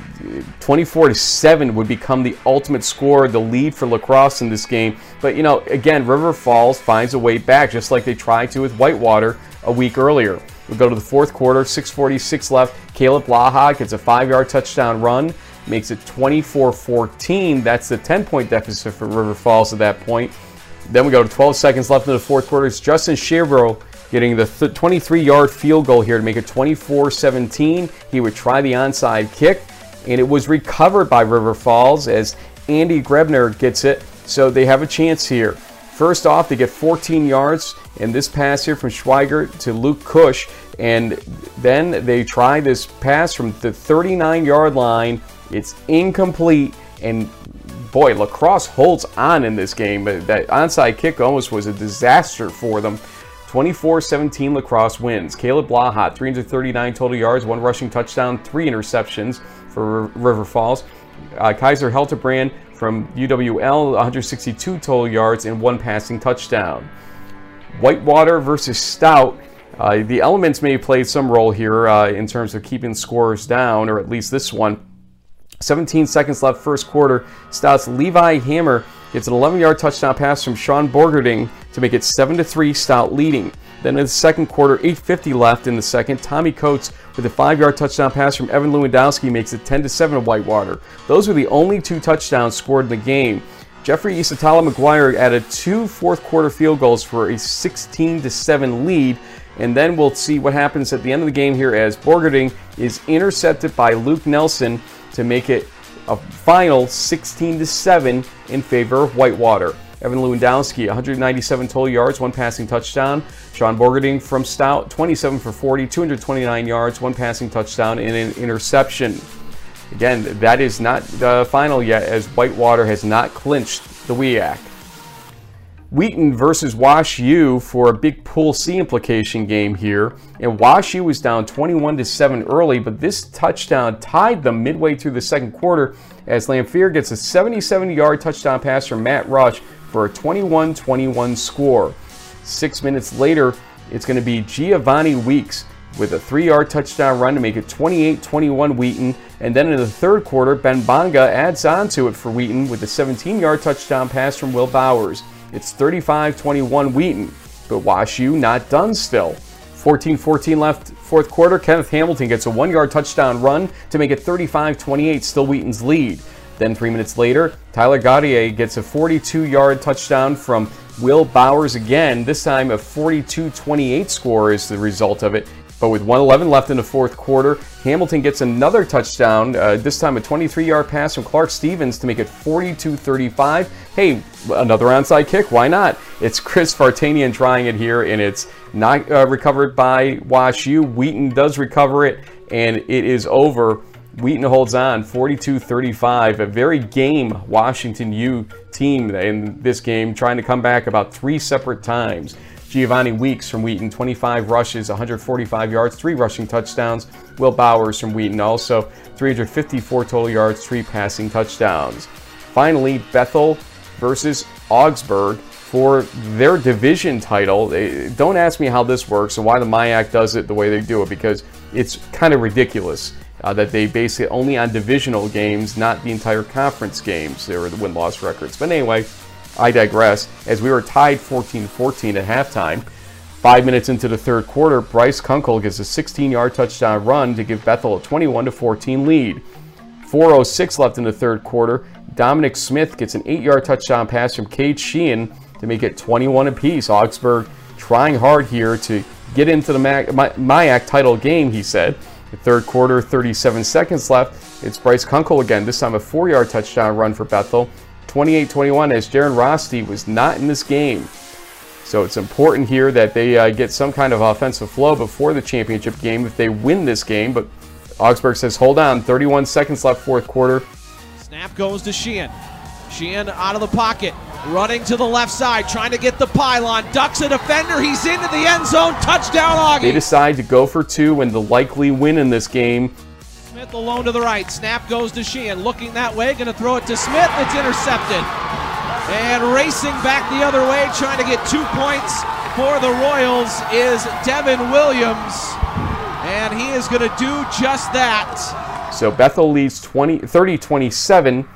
24 to 7 would become the ultimate score, the lead for La Crosse in this game. But you know, again, River Falls finds a way back, just like they tried to with Whitewater a week earlier. We go to the fourth quarter, 6:46 left. Caleb Laha gets a five-yard touchdown run makes it 24-14. That's the 10-point deficit for River Falls at that point. Then we go to 12 seconds left in the fourth quarter. It's Justin Chevro getting the 23-yard field goal here to make it 24-17. He would try the onside kick, and it was recovered by River Falls as Andy Grebner gets it. So they have a chance here. First off, they get 14 yards in this pass here from Schweigert to Luke Cush, and then they try this pass from the 39 yard line it's incomplete, and boy, La Crosse holds on in this game. That onside kick almost was a disaster for them. 24-17 La Crosse wins. Caleb Blahat, 339 total yards, one rushing touchdown, three interceptions for River Falls. Uh, Kaiser Helterbrand from UWL, 162 total yards and one passing touchdown. Whitewater versus Stout. Uh, the elements may have played some role here uh, in terms of keeping scores down, or at least this one. 17 seconds left first quarter. Stout's Levi Hammer gets an 11-yard touchdown pass from Sean Borgerding to make it 7-3 Stout leading. Then in the second quarter, 8.50 left in the second, Tommy Coates with a five-yard touchdown pass from Evan Lewandowski makes it 10-7 to Whitewater. Those were the only two touchdowns scored in the game. Jeffrey Isatala McGuire added two fourth quarter field goals for a 16 7 lead. And then we'll see what happens at the end of the game here as Borgerding is intercepted by Luke Nelson to make it a final 16 to 7 in favor of Whitewater. Evan Lewandowski, 197 total yards, one passing touchdown. Sean Borgerding from Stout, 27 for 40, 229 yards, one passing touchdown, and an interception. Again, that is not the final yet, as Whitewater has not clinched the WEAC. Wheaton versus Wash U for a big Pool C implication game here. And Wash U was down 21 to 7 early, but this touchdown tied them midway through the second quarter as Lamphere gets a 77 yard touchdown pass from Matt Rush for a 21 21 score. Six minutes later, it's going to be Giovanni Weeks with a three yard touchdown run to make it 28 21 Wheaton. And then in the third quarter, Ben Bonga adds on to it for Wheaton with a 17 yard touchdown pass from Will Bowers. It's 35 21 Wheaton, but Wash U not done still. 14 14 left, fourth quarter. Kenneth Hamilton gets a one yard touchdown run to make it 35 28, still Wheaton's lead. Then three minutes later, Tyler Gaudier gets a 42 yard touchdown from Will Bowers again. This time a 42 28 score is the result of it. But with 111 left in the fourth quarter, Hamilton gets another touchdown, uh, this time a 23 yard pass from Clark Stevens to make it 42 35. Hey, another onside kick, why not? It's Chris Vartanian trying it here, and it's not uh, recovered by Wash U. Wheaton does recover it, and it is over. Wheaton holds on 42 35. A very game Washington U team in this game, trying to come back about three separate times. Giovanni Weeks from Wheaton, 25 rushes, 145 yards, three rushing touchdowns. Will Bowers from Wheaton, also 354 total yards, three passing touchdowns. Finally, Bethel versus Augsburg for their division title. Don't ask me how this works and why the MIAC does it the way they do it because it's kind of ridiculous. Uh, that they base it only on divisional games, not the entire conference games. They were the win loss records. But anyway, I digress. As we were tied 14 14 at halftime, five minutes into the third quarter, Bryce Kunkel gets a 16 yard touchdown run to give Bethel a 21 14 lead. 4.06 left in the third quarter. Dominic Smith gets an 8 yard touchdown pass from Cade Sheehan to make it 21 apiece. Augsburg trying hard here to get into the MIAC title game, he said. The third quarter, 37 seconds left. It's Bryce Kunkel again, this time a 4 yard touchdown run for Bethel. 28-21 as Jaron Rosti was not in this game. So it's important here that they uh, get some kind of offensive flow before the championship game if they win this game. But Augsburg says, hold on, 31 seconds left fourth quarter. Snap goes to Sheehan. Sheehan out of the pocket, running to the left side, trying to get the pylon. Ducks a defender. He's into the end zone. Touchdown, Augie. They decide to go for two and the likely win in this game. Smith alone to the right. Snap goes to Sheehan. Looking that way. Going to throw it to Smith. It's intercepted. And racing back the other way, trying to get two points for the Royals is Devin Williams. And he is going to do just that. So Bethel leads 20, 30 27.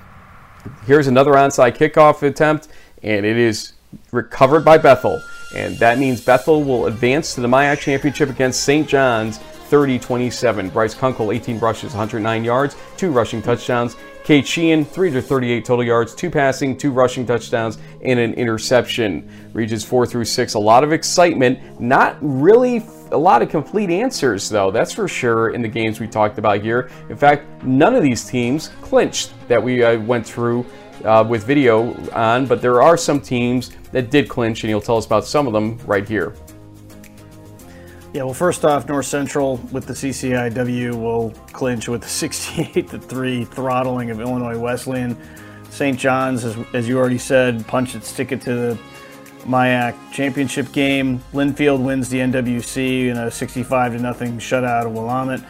Here's another onside kickoff attempt, and it is recovered by Bethel. And that means Bethel will advance to the MIAC Championship against St. John's 30 27. Bryce Kunkel, 18 rushes, 109 yards, two rushing touchdowns. Cade Sheehan, 338 total yards, two passing, two rushing touchdowns, and an interception. Regions 4 through 6, a lot of excitement. Not really a lot of complete answers, though, that's for sure, in the games we talked about here. In fact, none of these teams clinched that we uh, went through uh, with video on, but there are some teams that did clinch, and he'll tell us about some of them right here. Yeah, well, first off, North Central with the CCIW will clinch with the 68 to 3 throttling of Illinois Wesleyan. St. John's, as, as you already said, punch its ticket to the MIAC championship game. Linfield wins the NWC in a 65 0 shutout of Willamette.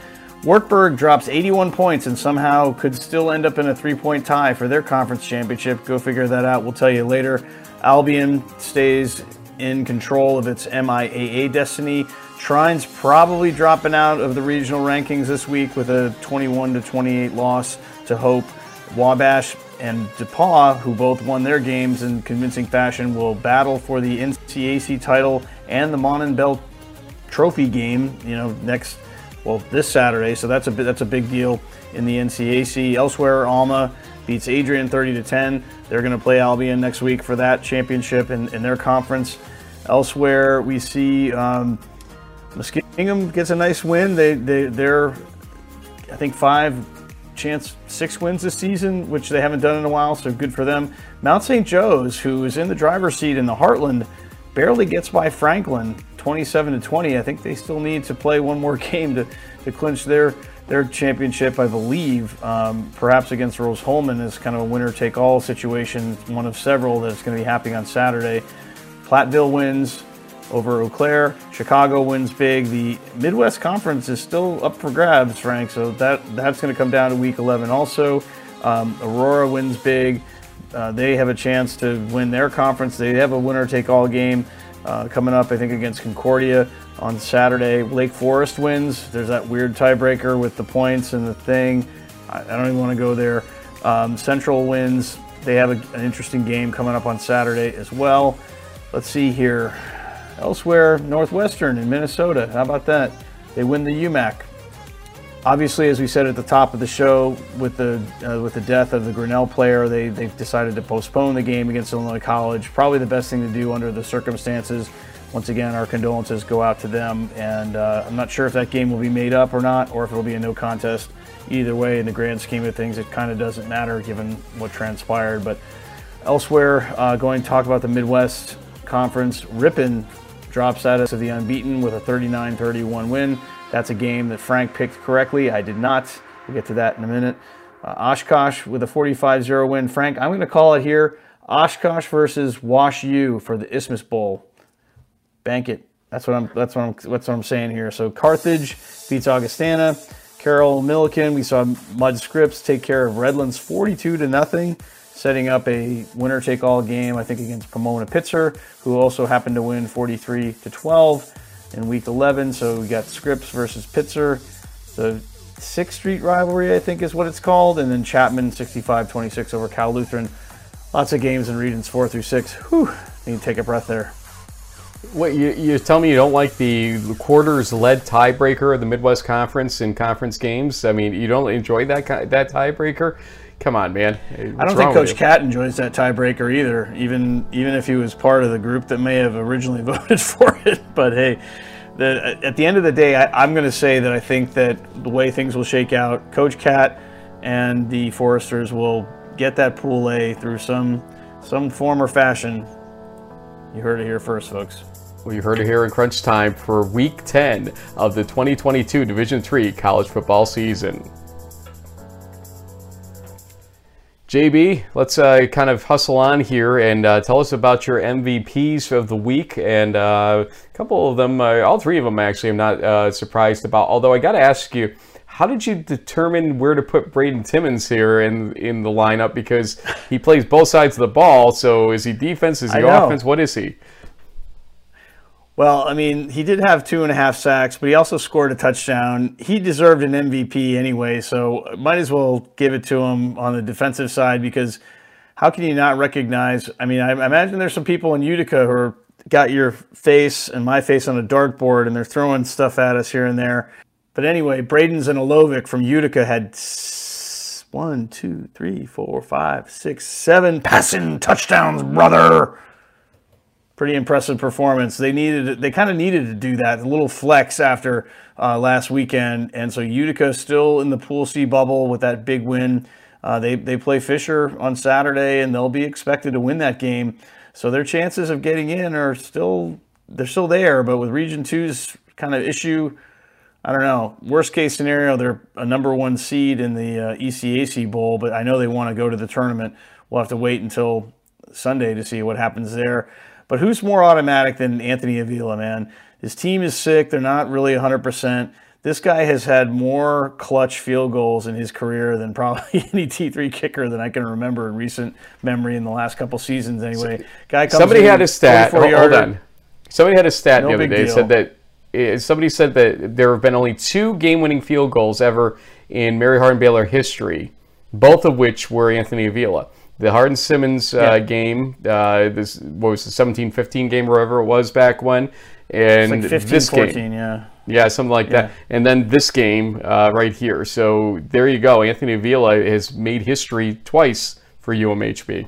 Wartburg drops 81 points and somehow could still end up in a three point tie for their conference championship. Go figure that out. We'll tell you later. Albion stays in control of its MIAA destiny. Trine's probably dropping out of the regional rankings this week with a 21 to 28 loss to Hope. Wabash and DePauw, who both won their games in convincing fashion, will battle for the NCAC title and the Monon Bell Trophy game. You know, next well this Saturday, so that's a that's a big deal in the NCAC. Elsewhere, Alma beats Adrian 30 to 10. They're going to play Albion next week for that championship in, in their conference. Elsewhere, we see um, Muskingum gets a nice win. They, they they're I think five chance six wins this season, which they haven't done in a while, so good for them. Mount St. Joe's, who is in the driver's seat in the Heartland, barely gets by Franklin, 27 to 20. I think they still need to play one more game to, to clinch their their championship, I believe, um, perhaps against Rose Hulman is kind of a winner take all situation, one of several that's going to be happening on Saturday. Platteville wins over Eau Claire. Chicago wins big. The Midwest Conference is still up for grabs, Frank. So that that's going to come down to Week 11. Also, um, Aurora wins big. Uh, they have a chance to win their conference. They have a winner-take-all game uh, coming up, I think, against Concordia on Saturday. Lake Forest wins. There's that weird tiebreaker with the points and the thing. I, I don't even want to go there. Um, Central wins. They have a, an interesting game coming up on Saturday as well. Let's see here. Elsewhere, Northwestern in Minnesota. How about that? They win the UMAC. Obviously, as we said at the top of the show, with the uh, with the death of the Grinnell player, they they've decided to postpone the game against Illinois College. Probably the best thing to do under the circumstances. Once again, our condolences go out to them, and uh, I'm not sure if that game will be made up or not, or if it'll be a no contest. Either way, in the grand scheme of things, it kind of doesn't matter given what transpired. But elsewhere, uh, going to talk about the Midwest Conference. Ripon drops out of the unbeaten with a 39-31 win. That's a game that Frank picked correctly. I did not. We'll get to that in a minute. Uh, Oshkosh with a 45-0 win. Frank, I'm going to call it here. Oshkosh versus Wash U for the Isthmus Bowl. Bank it. That's what I'm. That's what I'm. That's what I'm saying here. So Carthage beats Augustana. Carroll Millikin. We saw Mudd Scripps take care of Redlands 42 to nothing, setting up a winner-take-all game. I think against Pomona Pitzer, who also happened to win 43 to 12 in week 11. So we got Scripps versus Pitzer, the Sixth Street rivalry, I think is what it's called, and then Chapman 65-26 over Cal Lutheran. Lots of games in regions four through six. Whew, need to take a breath there. Wait, you, you tell me you don't like the quarters led tiebreaker of the Midwest Conference in conference games? I mean, you don't enjoy that that tiebreaker? Come on, man. What's I don't think Coach Cat enjoys that tiebreaker either, even even if he was part of the group that may have originally voted for it. But hey, the, at the end of the day, I, am going to say that I think that the way things will shake out, Coach Cat and the Foresters will get that Pool A through some some form or fashion. You heard it here first, folks. Well, you heard it here in crunch time for Week 10 of the 2022 Division 3 college football season. JB, let's uh, kind of hustle on here and uh, tell us about your MVPs of the week. And uh, a couple of them, uh, all three of them actually, I'm not uh, surprised about. Although I got to ask you, how did you determine where to put Braden Timmons here in in the lineup? Because he plays both sides of the ball. So is he defense? Is he offense? What is he? Well, I mean, he did have two and a half sacks, but he also scored a touchdown. He deserved an MVP anyway, so might as well give it to him on the defensive side because how can you not recognize? I mean, I imagine there's some people in Utica who are, got your face and my face on a dartboard and they're throwing stuff at us here and there. But anyway, Braden Zanilovic from Utica had one, two, three, four, five, six, seven passing touchdowns, brother pretty impressive performance. They needed, they kind of needed to do that, a little flex after uh, last weekend, and so Utica still in the Pool C bubble with that big win. Uh, they they play Fisher on Saturday, and they'll be expected to win that game. So their chances of getting in are still they're still there, but with Region 2's kind of issue, I don't know. Worst case scenario, they're a number one seed in the uh, ECAC Bowl, but I know they want to go to the tournament. We'll have to wait until Sunday to see what happens there. But who's more automatic than Anthony Avila, man? His team is sick. They're not really 100%. This guy has had more clutch field goals in his career than probably any D3 kicker that I can remember in recent memory in the last couple seasons, anyway. Guy Somebody had a stat. Hold, hold on. Somebody had a stat no the other day. Deal. Said that eh, somebody said that there have been only two game-winning field goals ever in Mary Hardin Baylor history, both of which were Anthony Avila. The Hardin Simmons uh, Yeah. game, uh, this what was the 17-15 game, wherever it was back when, and Like 15, this 14, game, yeah. yeah, something like that. And then this game uh, right here. So there you go. Anthony Avila has made history twice for UMHB.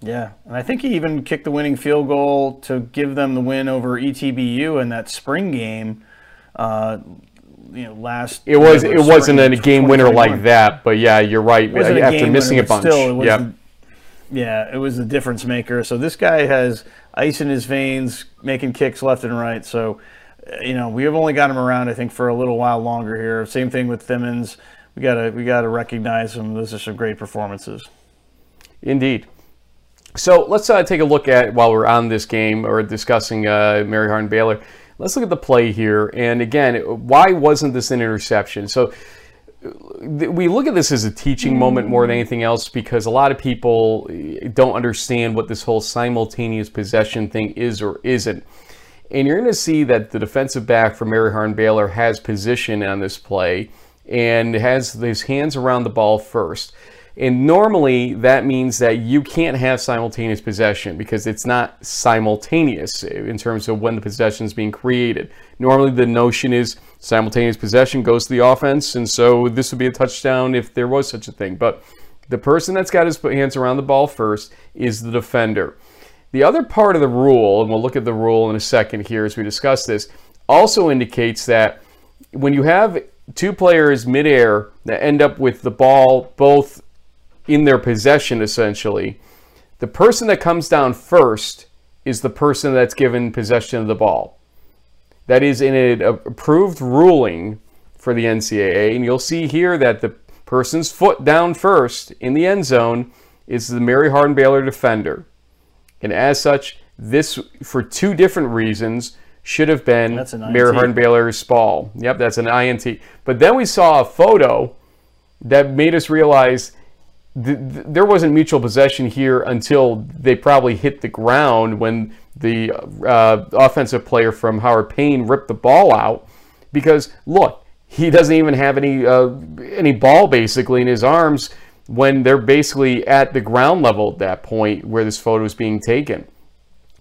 Yeah, and I think he even kicked the winning field goal to give them the win over ETBU in that spring game. Uh, you know, last It was. It wasn't a game winner like that, but yeah, you're right. A After missing winner, a bunch, still, it yeah. Yeah, it was the difference maker. So this guy has ice in his veins, making kicks left and right. So, uh, you know, we have only got him around, I think, for a little while longer here. Same thing with Timmons. We gotta we gotta recognize him. Those are some great performances. Indeed. So let's uh, take a look at while we're on this game or discussing uh, Mary Hardin Baylor. Let's look at the play here. And again, why wasn't this an interception? So we look at this as a teaching moment more than anything else because a lot of people eh, don't understand what this whole simultaneous possession thing is or isn't. And you're going to see that the defensive back for Mary Hardin Baylor has position on this play and has his hands around the ball first. And normally that means that you can't have simultaneous possession because it's not simultaneous in terms of when the possession is being created. Normally the notion is simultaneous possession goes to the offense, and so this would be a touchdown if there was such a thing. But the person that's got his hands around the ball first is the defender. The other part of the rule, and we'll look at the rule in a second here as we discuss this, also indicates that when you have two players midair that end up with the ball both in their possession essentially, the person that comes down first is the person that's given possession of the ball. That is in an approved ruling for the NCAA, and you'll see here that the person's foot down first in the end zone is the Mary Hardin Baylor defender. And as such, this, for two different reasons, should have been Mary INT. Hardin Baylor's ball. Yep, that's an INT. But then we saw a photo that made us realize th- th- there wasn't mutual possession here until they probably hit the ground when the uh, offensive player from Howard Payne ripped the ball out. Because look, he doesn't even have any uh, any ball basically in his arms when they're basically at the ground level at that point where this photo is being taken.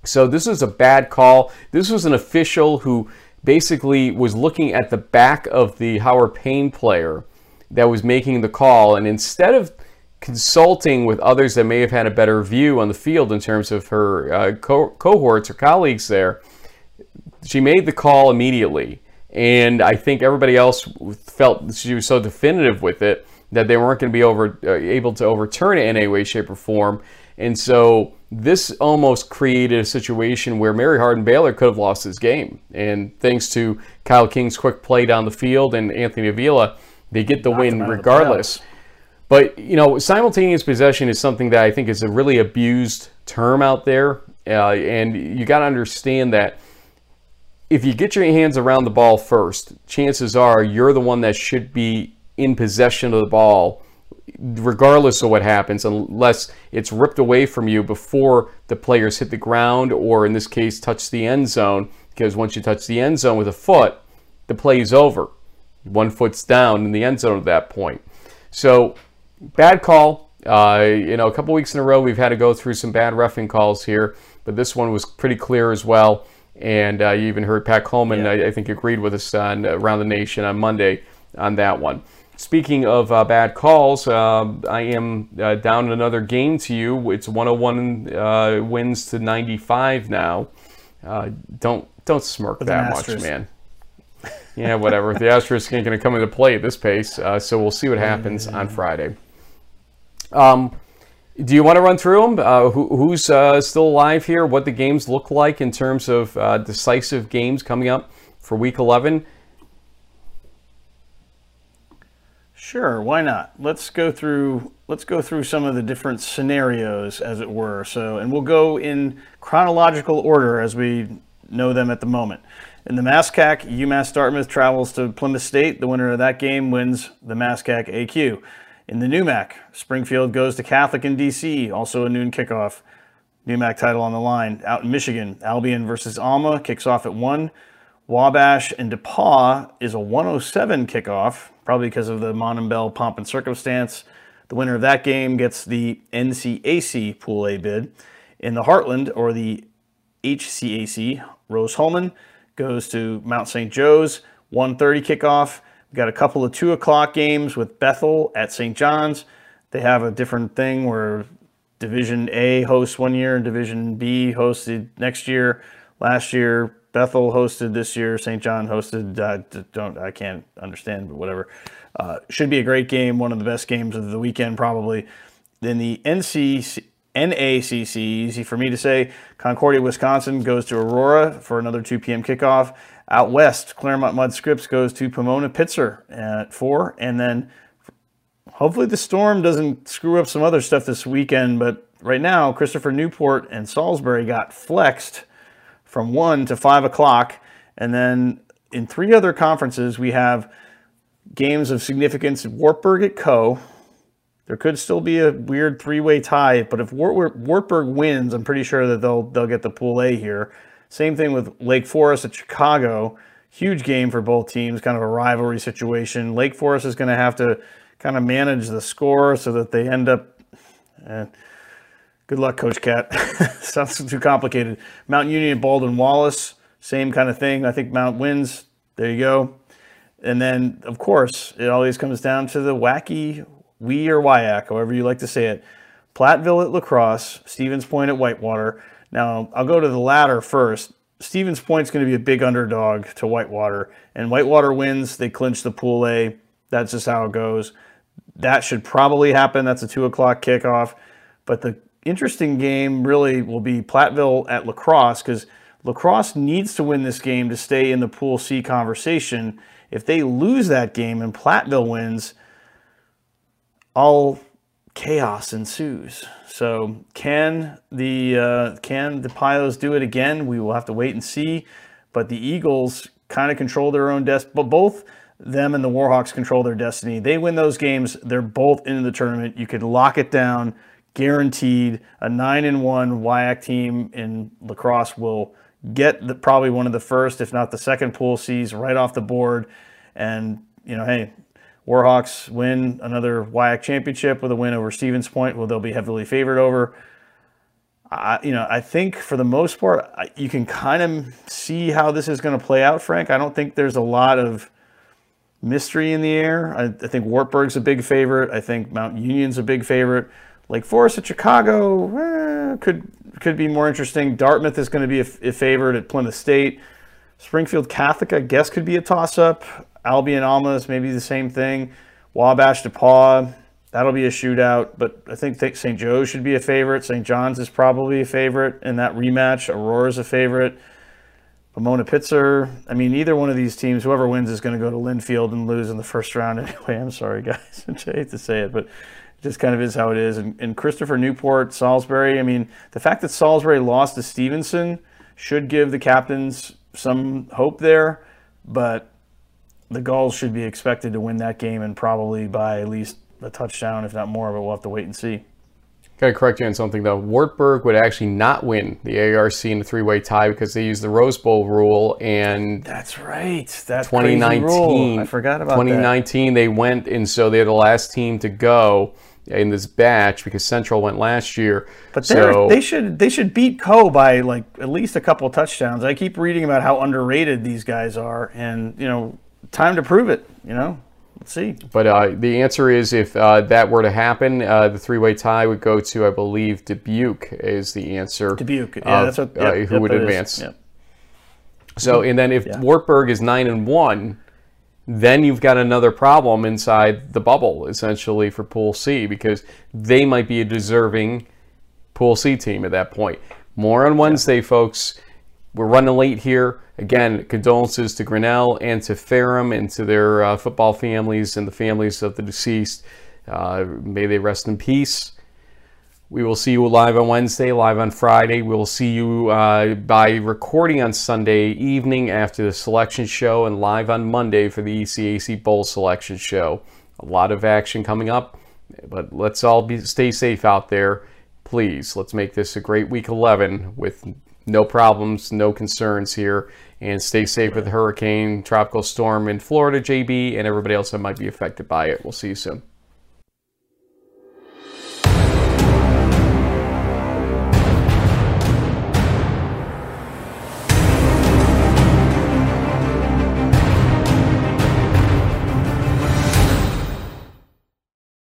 So this is a bad call. This was an official who basically was looking at the back of the Howard Payne player that was making the call, and instead of consulting with others that may have had a better view on the field in terms of her uh, co- cohorts or colleagues there, she made the call immediately. And I think everybody else felt she was so definitive with it that they weren't going to be over uh, able to overturn it in any way, shape, or form. And so this almost created a situation where Mary Hardin Baylor could have lost this game. And thanks to Kyle King's quick play down the field and Anthony Avila, they get the win them out of the regardless. But you know, simultaneous possession is something that I think is a really abused term out there, uh, and you got to understand that if you get your hands around the ball first, chances are you're the one that should be in possession of the ball, regardless of what happens, unless it's ripped away from you before the players hit the ground, or in this case, touch the end zone. Because once you touch the end zone with a foot, the play is over. One foot's down in the end zone at that point. So bad call. Uh, you know, a couple weeks in a row, we've had to go through some bad roughing calls here, but this one was pretty clear as well. And uh, you even heard Pat Coleman, I, I think, agreed with us on around the nation on Monday on that one. Speaking of uh, bad calls, uh, I am uh, down another game to you. It's 101 uh, wins to 95 now. Uh, don't don't smirk that much, man. Yeah, whatever. the asterisk ain't going to come into play at this pace, uh, so we'll see what happens on Friday. Um, do you want to run through them? Uh, who, who's uh, still alive here? What the games look like in terms of uh, decisive games coming up for Week 11? Sure, why not? Let's go through let's go through some of the different scenarios as it were. So, and we'll go in chronological order as we know them at the moment. In the MASCAC, UMass Dartmouth travels to Plymouth State. The winner of that game wins the MASCAC AQ. In the NEWMAC, Springfield goes to Catholic in DC, also a noon kickoff. NEWMAC title on the line. Out in Michigan, Albion versus Alma kicks off at 1. Wabash and DePauw is a 107 kickoff, probably because of the Monon Bell pomp and circumstance. The winner of that game gets the NCAC Pool A bid. In the Heartland or the HCAC, Rose Hulman goes to Mount St. Joe's, 1:30 kickoff. We've got a couple of two o'clock games with Bethel at St. John's. They have a different thing where Division A hosts one year and Division B hosted next year. Last year, Bethel hosted this year. St. John hosted. Uh, don't I can't understand, but whatever. Uh, should be a great game. One of the best games of the weekend, probably. Then the NC, NACC, easy for me to say. Concordia, Wisconsin goes to Aurora for another 2 p.m. kickoff. Out west, Claremont Mudd Scripps goes to Pomona Pitzer at four, and then hopefully the storm doesn't screw up some other stuff this weekend. But right now, Christopher Newport and Salisbury got flexed from 1 to 5 o'clock. And then in three other conferences, we have games of significance at Wartburg at Coe. There could still be a weird three-way tie, but if Wartburg wins, I'm pretty sure that they'll they'll get the Pool A here. Same thing with Lake Forest at Chicago. Huge game for both teams, kind of a rivalry situation. Lake Forest is going to have to kind of manage the score so that they end up. Eh, good luck, Coach Cat. Sounds too complicated. Mount Union and Baldwin Wallace, same kind of thing. I think Mount wins. There you go. And then, of course, it always comes down to the wacky we or WIAC, however you like to say it. Platteville at La Crosse, Stevens Point at Whitewater. Now, I'll go to the latter first. Stevens Point's going to be a big underdog to Whitewater, and Whitewater wins. They clinch the Pool A. That's just how it goes. That should probably happen. That's a 2 o'clock kickoff. But the interesting game really will be Platteville at La Crosse because La Crosse needs to win this game to stay in the Pool C conversation. If they lose that game and Platteville wins, all chaos ensues. So can the uh, can the Pios do it again? We will have to wait and see. But the Eagles kind of control their own destiny. But both them and the Warhawks control their destiny. They win those games. They're both in the tournament. You could lock it down, guaranteed. A nine and one WIAC team in La Crosse will get the, probably one of the first, if not the second pool C's right off the board. And you know, hey, Warhawks win another WIAC championship with a win over Stevens Point, who they'll be heavily favored over. I, you know, I think for the most part, you can kind of see how this is going to play out, Frank. I don't think there's a lot of mystery in the air. I, I think Wartburg's a big favorite. I think Mount Union's a big favorite. Lake Forest at Chicago eh, could could be more interesting. Dartmouth is going to be a, a favorite at Plymouth State. Springfield Catholic, I guess, could be a toss-up. Albion Almas, maybe the same thing. Wabash DePauw, that'll be a shootout. But I think St. Joe's should be a favorite. St. John's is probably a favorite in that rematch. Aurora's a favorite. Pomona Pitzer. I mean, either one of these teams, whoever wins, is going to go to Linfield and lose in the first round anyway. I'm sorry, guys. I hate to say it, but it just kind of is how it is. And, and Christopher Newport, Salisbury. I mean, the fact that Salisbury lost to Stevenson should give the captains some hope there. But the Gulls should be expected to win that game and probably by at least a touchdown, if not more, but we'll have to wait and see. Can to correct you on something though? Wartburg would actually not win the ARC in a three-way tie because they use the Rose Bowl rule, and that's right. That's 2019. I forgot about 2019. That. They went, and so they're the last team to go in this batch because Central went last year. But so, they should they should beat Coe by like at least a couple touchdowns. I keep reading about how underrated these guys are, and you know time to prove it. You know, let's see. But uh, the answer is, if uh, that were to happen, uh, the three-way tie would go to, I believe, Dubuque is the answer. Dubuque, yeah, that's what. Uh, yep, who yep, would advance? Yep. So, and then if yeah. Wartburg is nine and one, then you've got another problem inside the bubble, essentially for Pool C, because they might be a deserving Pool C team at that point. More on Wednesday, folks. We're running late here. Again, condolences to Grinnell and to Ferrum and to their uh, football families and the families of the deceased. Uh, may they rest in peace. We will see you live on Wednesday, live on Friday. We will see you uh, by recording on Sunday evening after the selection show and live on Monday for the ECAC Bowl selection show. A lot of action coming up, but let's all be, stay safe out there. Please, let's make this a great week 11 with no problems, no concerns here. And stay safe with hurricane, tropical storm in Florida, JB, and everybody else that might be affected by it. We'll see you soon.